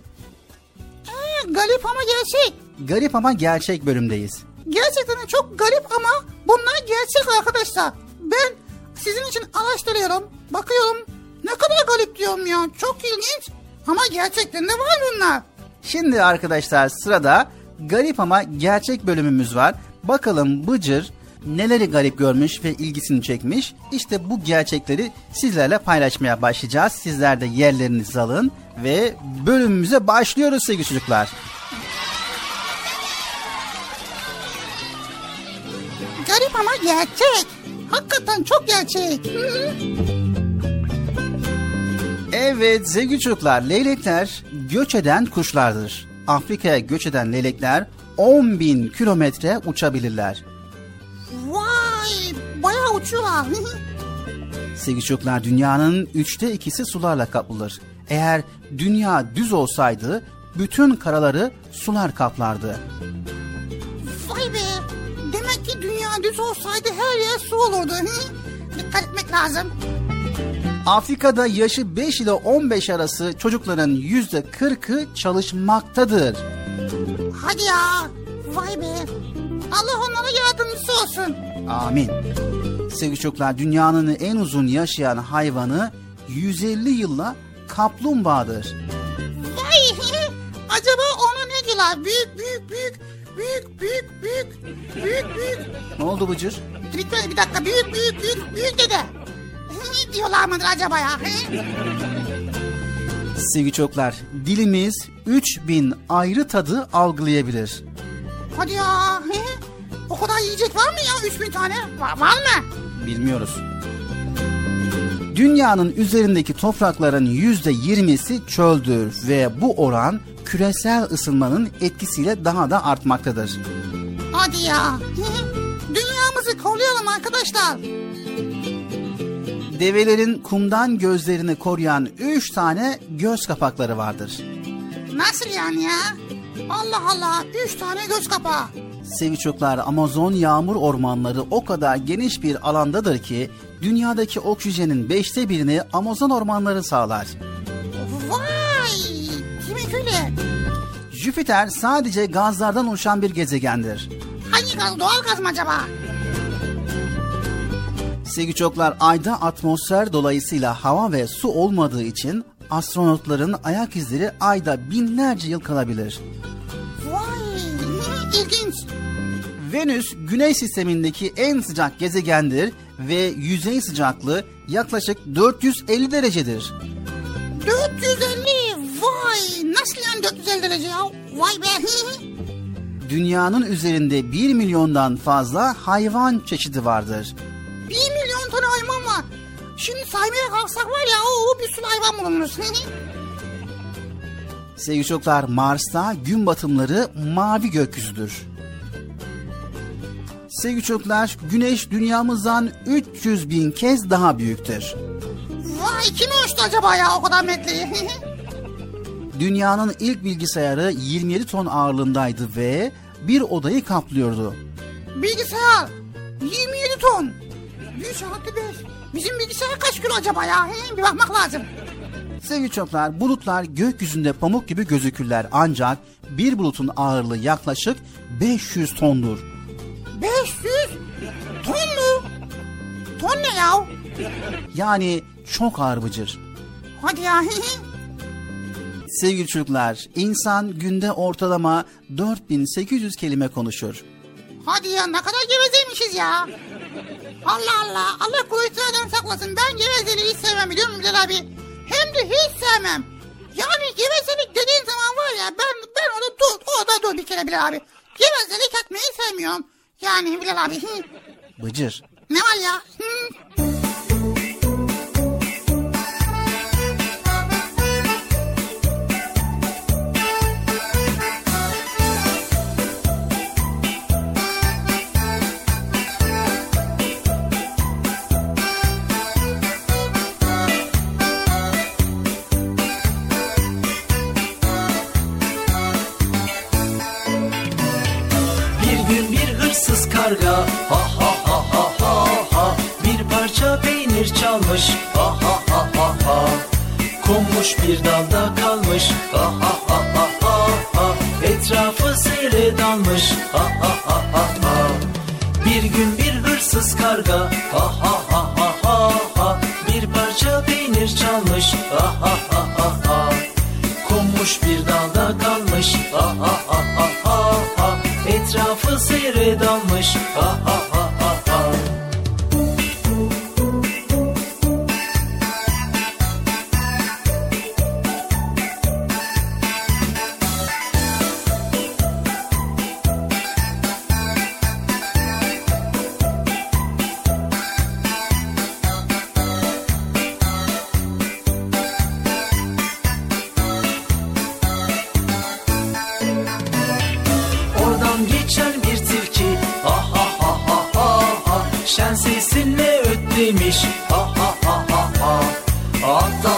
Ee, garip ama gerçek. Garip ama gerçek bölümdeyiz. Gerçekten çok garip ama bunlar gerçek arkadaşlar. Ben sizin için araştırıyorum, bakıyorum. Ne kadar garip diyorum ya. Çok ilginç. Ama gerçekten de var bunlar. Şimdi arkadaşlar sırada garip ama gerçek bölümümüz var. Bakalım Bıcır neleri garip görmüş ve ilgisini çekmiş. İşte bu gerçekleri sizlerle paylaşmaya başlayacağız. Sizler de yerlerinizi alın ve bölümümüze başlıyoruz sevgili çocuklar. Garip ama gerçek. Hakikaten çok gerçek. Evet sevgili çocuklar leylekler göç eden kuşlardır. Afrika'ya göç eden leylekler 10 bin kilometre uçabilirler. Bayağı hı. Sevgili çocuklar dünyanın üçte ikisi sularla kaplıdır. Eğer dünya düz olsaydı bütün karaları sular kaplardı. Vay be. Demek ki dünya düz olsaydı her yer su olurdu. Hı. Dikkat etmek lazım. Afrika'da yaşı 5 ile 15 arası çocukların yüzde 40'ı çalışmaktadır. Hadi ya. Vay be. Allah onlara yardımcısı olsun. Amin. Sevgili çocuklar dünyanın en uzun yaşayan hayvanı 150 yılla kaplumbağadır. Vay. Acaba ona ne diyorlar? Büyük büyük büyük. Büyük büyük büyük. Büyük büyük. Ne oldu Bıcır? Bitmedi bir dakika. Büyük büyük büyük büyük dede. Ne diyorlar mıdır acaba ya? Sevgili çocuklar dilimiz 3000 ayrı tadı algılayabilir. Hadi ya. Hı? O kadar yiyecek var mı ya? 3000 tane. Var, var mı? Bilmiyoruz. Dünyanın üzerindeki toprakların yüzde yirmisi çöldür ve bu oran küresel ısınmanın etkisiyle daha da artmaktadır. Hadi ya. Dünyamızı koruyalım arkadaşlar. Develerin kumdan gözlerini koruyan üç tane göz kapakları vardır. Nasıl yani ya? Allah Allah. Üç tane göz kapağı. Sevgili çocuklar Amazon yağmur ormanları o kadar geniş bir alandadır ki dünyadaki oksijenin beşte birini Amazon ormanları sağlar. Vay. Demek öyle. Jüpiter sadece gazlardan oluşan bir gezegendir. Hangi gaz? Doğal gaz mı acaba? Sevgili çocuklar ayda atmosfer dolayısıyla hava ve su olmadığı için astronotların ayak izleri ayda binlerce yıl kalabilir. Vay. İlginç. Venüs güneş sistemindeki en sıcak gezegendir ve yüzey sıcaklığı yaklaşık 450 derecedir. 450. Vay. Nasıl yani 450 derece ya? Vay be. Dünyanın üzerinde 1 milyondan fazla hayvan çeşidi vardır. Şimdi saymaya kalksak var ya o bir sürü hayvan bulunur. Sevgili çocuklar Mars'ta gün batımları mavi gökyüzüdür. Sevgili çocuklar, güneş dünyamızdan 300 bin kez daha büyüktür. Vay kim ölçtü acaba ya o kadar metreyi? Dünyanın ilk bilgisayarı 27 ton ağırlığındaydı ve bir odayı kaplıyordu. Bilgisayar 27 ton. 100 artı 5. Bizim bilgisayar kaç kilo acaba ya? He, bir bakmak lazım. Sevgili çocuklar, bulutlar gökyüzünde pamuk gibi gözükürler ancak bir bulutun ağırlığı yaklaşık 500 tondur. 500 ton mu? Ton ne ya? Yani çok ağır bıcır. Hadi ya. Sevgili çocuklar, insan günde ortalama 4800 kelime konuşur. Hadi ya ne kadar gevezeymişiz ya. Allah Allah. Allah kuvvetlerden saklasın. Ben gevezeliği hiç sevmem biliyor musun Bilal abi? Hem de hiç sevmem. Yani gevezelik dediğin zaman var ya ben ben orada dur, orada dur bir kere Bilal abi. Gevezelik etmeyi sevmiyorum. Yani Bilal abi. Hı. Bıcır. Ne var ya? Hı. Karga ha ha ha ha ha ha bir parça peynir çalmış ha ha ha ha ha konmuş bir dalda kalmış ha ha ha ha ha ha etrafı seyre dalmış ha ha ha ha ha bir gün bir hırsız karga ha ha ha ha ha ha bir parça peynir çalmış ha ha ha ha ha konmuş bir dalda kalmış ha ha ha seyre dalmış. Ha ha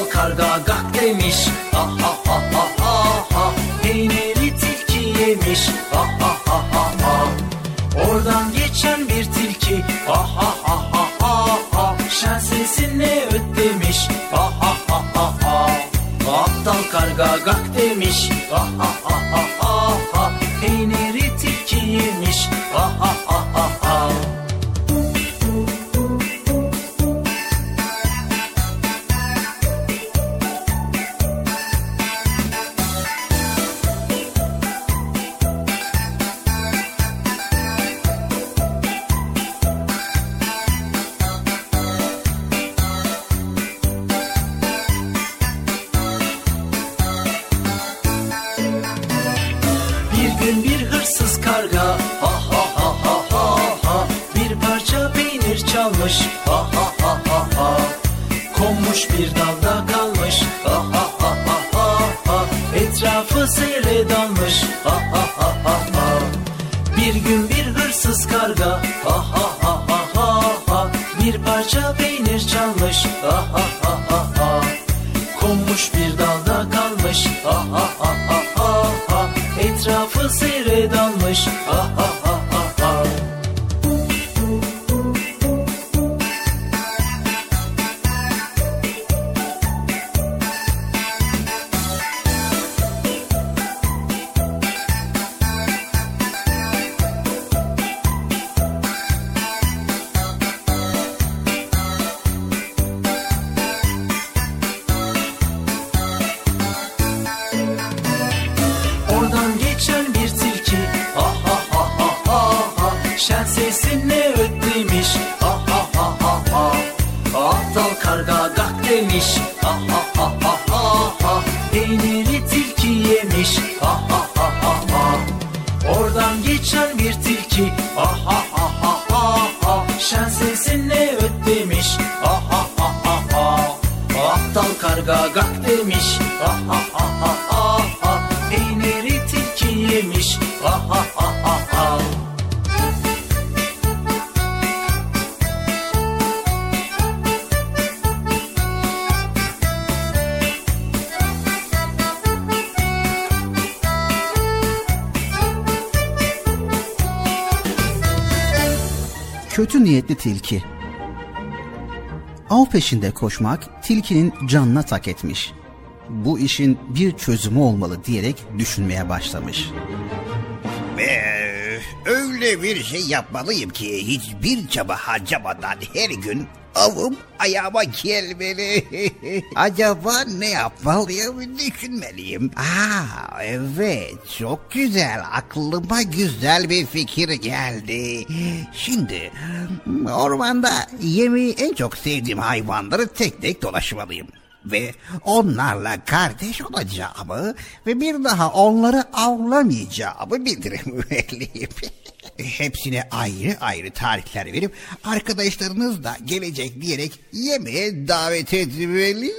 karga gak demiş ha ha ha ha ha ha Peyniri tilki yemiş ha ha ha ha ha Oradan geçen bir tilki ha ha ha ha ha ha Şen sesinle öt demiş ha ha ha ha ha Aptal karga gak demiş ha ha peşinde koşmak tilkinin canına tak etmiş. Bu işin bir çözümü olmalı diyerek düşünmeye başlamış. Ee, öyle bir şey yapmalıyım ki hiçbir çaba harcamadan her gün avım ayağıma gelmeli. Acaba ne yapmalıyım düşünmeliyim. Aa evet çok güzel aklıma güzel bir fikir geldi. Şimdi ormanda yemeği en çok sevdiğim hayvanları tek tek dolaşmalıyım ve onlarla kardeş olacağımı ve bir daha onları avlamayacağımı bildirmeliyim. Hepsine ayrı ayrı tarihler verip arkadaşlarınız da gelecek diyerek yemeğe davet etmeliyim.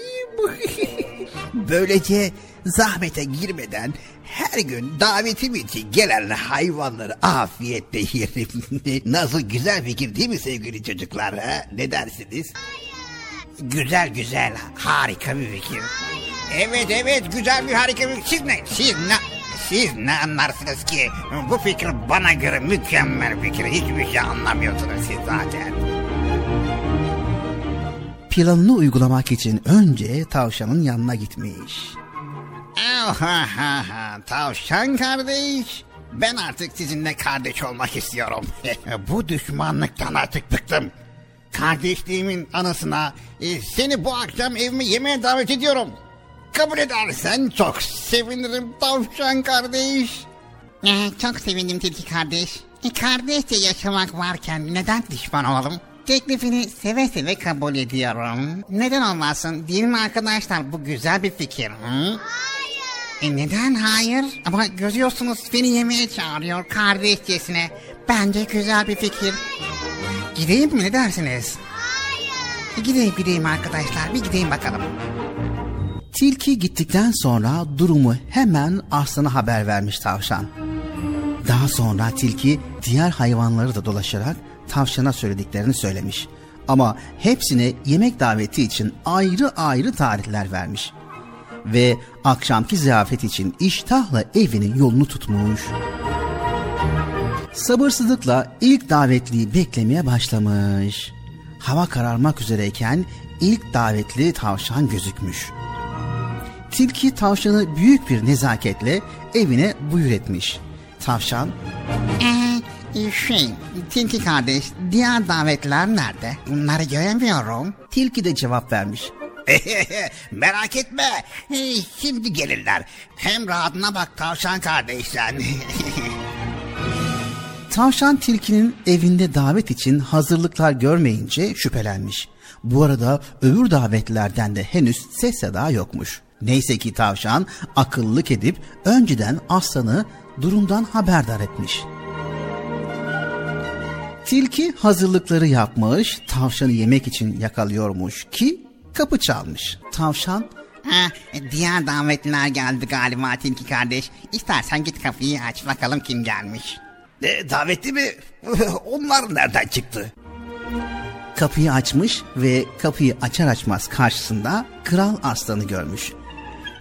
Böylece zahmete girmeden her gün davetim için gelen hayvanları afiyetle yerim. Nasıl güzel fikir değil mi sevgili çocuklar? Ha? Ne dersiniz? Güzel güzel harika bir fikir. Evet evet güzel bir harika bir Siz ne? Siz ne? Siz ne anlarsınız ki? Bu fikir bana göre mükemmel fikir. Hiçbir şey anlamıyorsunuz siz zaten. Planını uygulamak için önce tavşanın yanına gitmiş. Ahahaha, Tavşan kardeş. Ben artık sizinle kardeş olmak istiyorum. bu düşmanlıktan artık bıktım. Kardeşliğimin anısına e, seni bu akşam evime yemeğe davet ediyorum. Kabul edersen çok sevinirim tavşan kardeş. Ee, çok sevindim Tilki kardeş. E, kardeşçe yaşamak varken neden düşman olalım? Teklifini seve seve kabul ediyorum. Neden olmasın? Değil mi arkadaşlar? Bu güzel bir fikir. Hı? E neden hayır? Ama görüyorsunuz beni yemeğe çağırıyor kardeşçesine. Bence güzel bir fikir. Gideyim mi ne dersiniz? Hayır. Gideyim gideyim arkadaşlar bir gideyim bakalım. Tilki gittikten sonra durumu hemen aslana haber vermiş tavşan. Daha sonra tilki diğer hayvanları da dolaşarak tavşana söylediklerini söylemiş. Ama hepsine yemek daveti için ayrı ayrı tarihler vermiş. Ve akşamki ziyafet için iştahla evinin yolunu tutmuş. Sabırsızlıkla ilk davetliyi beklemeye başlamış. Hava kararmak üzereyken ilk davetli tavşan gözükmüş. Tilki tavşanı büyük bir nezaketle evine buyur etmiş. Tavşan, Ee, şey, Tilki kardeş, diğer davetler nerede? Bunları göremiyorum. tilki de cevap vermiş. Merak etme. E, Şimdi gelirler. Hem rahatına bak tavşan kardeş sen. Tavşan tilkinin evinde davet için hazırlıklar görmeyince şüphelenmiş. Bu arada öbür davetlerden de henüz ses seda yokmuş. Neyse ki tavşan akıllılık edip önceden aslanı durumdan haberdar etmiş. Tilki hazırlıkları yapmış, tavşanı yemek için yakalıyormuş ki kapı çalmış. Tavşan Ha, diğer davetliler geldi galiba Tilki kardeş. İstersen git kapıyı aç bakalım kim gelmiş. E, davetli mi? Onlar nereden çıktı? kapıyı açmış ve kapıyı açar açmaz karşısında kral aslanı görmüş.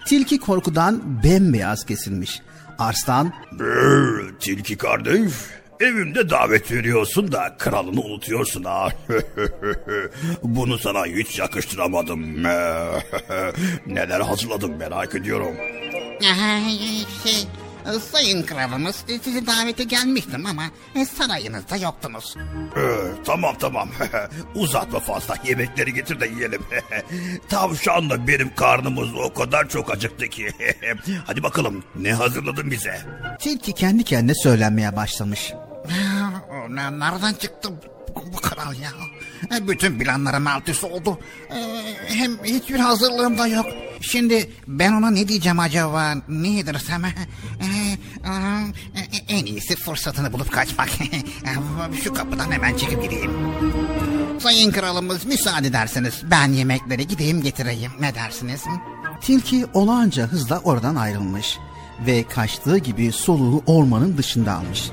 Tilki korkudan bembeyaz kesilmiş. Arslan Brr, tilki kardeş. Evimde davet veriyorsun da kralını unutuyorsun ha. Bunu sana hiç yakıştıramadım. Neler hazırladım merak ediyorum. Şey, sayın kralımız sizi davete gelmiştim ama e, sarayınızda yoktunuz. Ee, tamam tamam. Uzatma fazla yemekleri getir de yiyelim. Tavşanla benim karnımız o kadar çok acıktı ki. Hadi bakalım ne hazırladın bize? tilki kendi kendine söylenmeye başlamış. Nereden çıktı bu, bu kral ya? E, Bütün planlarım alt üst oldu. E, Hem hiçbir hazırlığım da yok. Şimdi ben ona ne diyeceğim acaba? Ne yedirsem? E, En iyisi fırsatını bulup kaçmak. Şu kapıdan hemen çıkıp gideyim. Sayın kralımız müsaade ederseniz ben yemekleri gideyim getireyim. Ne dersiniz? Tilki olağanca hızla oradan ayrılmış ve kaçtığı gibi soluğu ormanın dışında almış.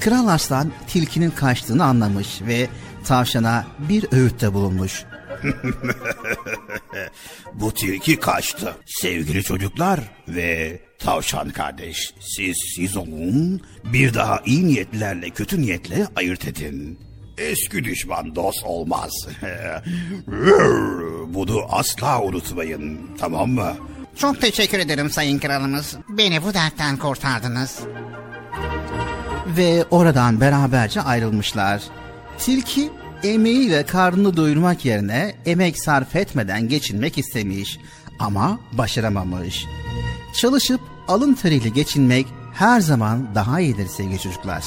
Kral Arslan tilkinin kaçtığını anlamış ve tavşana bir öğütte bulunmuş. Bu tilki kaçtı. Sevgili çocuklar ve tavşan kardeş, siz siz olun, bir daha iyi niyetlerle kötü niyetle ayırt edin. Eski düşman dost olmaz. Bunu asla unutmayın, tamam mı? Çok teşekkür ederim sayın kralımız. Beni bu dertten kurtardınız. Ve oradan beraberce ayrılmışlar. Tilki emeğiyle karnını doyurmak yerine emek sarf etmeden geçinmek istemiş ama başaramamış. Çalışıp alın teriyle geçinmek her zaman daha iyidir sevgili çocuklar.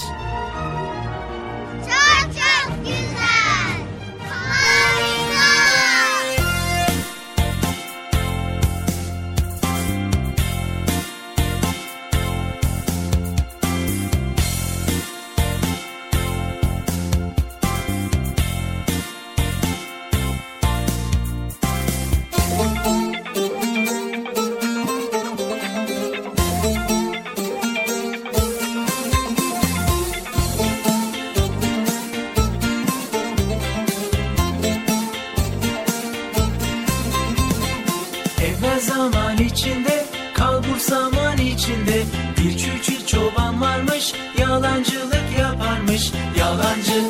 Yalancı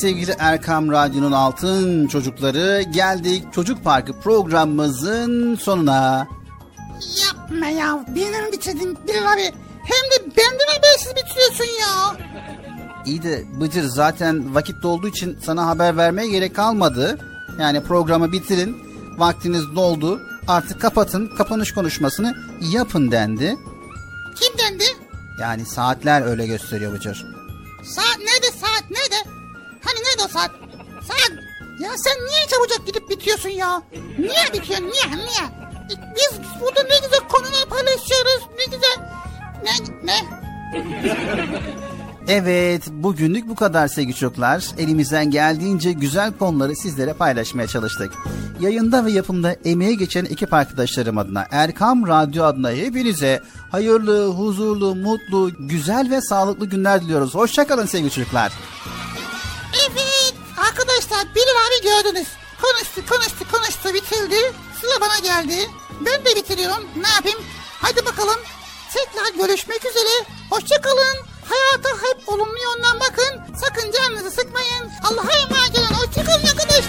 sevgili Erkam Radyo'nun altın çocukları geldik Çocuk Parkı programımızın sonuna. Yapma ya. Benim bitirdin Bilal abi. Hem de benden habersiz bitiriyorsun ya. İyi de Bıcır zaten vakit dolduğu için sana haber vermeye gerek kalmadı. Yani programı bitirin. Vaktiniz doldu. Artık kapatın. Kapanış konuşmasını yapın dendi. Kim dendi? Yani saatler öyle gösteriyor Bıcır. Saat nerede saat nerede? O saat? Saat. Ya sen niye çabucak gidip bitiyorsun ya? Niye bitiyorsun niye niye? Biz burada ne güzel konular paylaşıyoruz. Ne güzel. Ne ne? Evet, bugünlük bu kadar sevgili çocuklar. Elimizden geldiğince güzel konuları sizlere paylaşmaya çalıştık. Yayında ve yapımda emeğe geçen ekip arkadaşlarım adına, Erkam Radyo adına hepinize hayırlı, huzurlu, mutlu, güzel ve sağlıklı günler diliyoruz. Hoşçakalın sevgili çocuklar. Arkadaşlar Bilal abi gördünüz. Konuştu konuştu konuştu bitirdi. Sıra bana geldi. Ben de bitiriyorum. Ne yapayım? Hadi bakalım. Tekrar görüşmek üzere. Hoşçakalın. Hayata hep olumlu yönden bakın. Sakın canınızı sıkmayın. Allah'a emanet olun. Hoşçakalın arkadaşlar.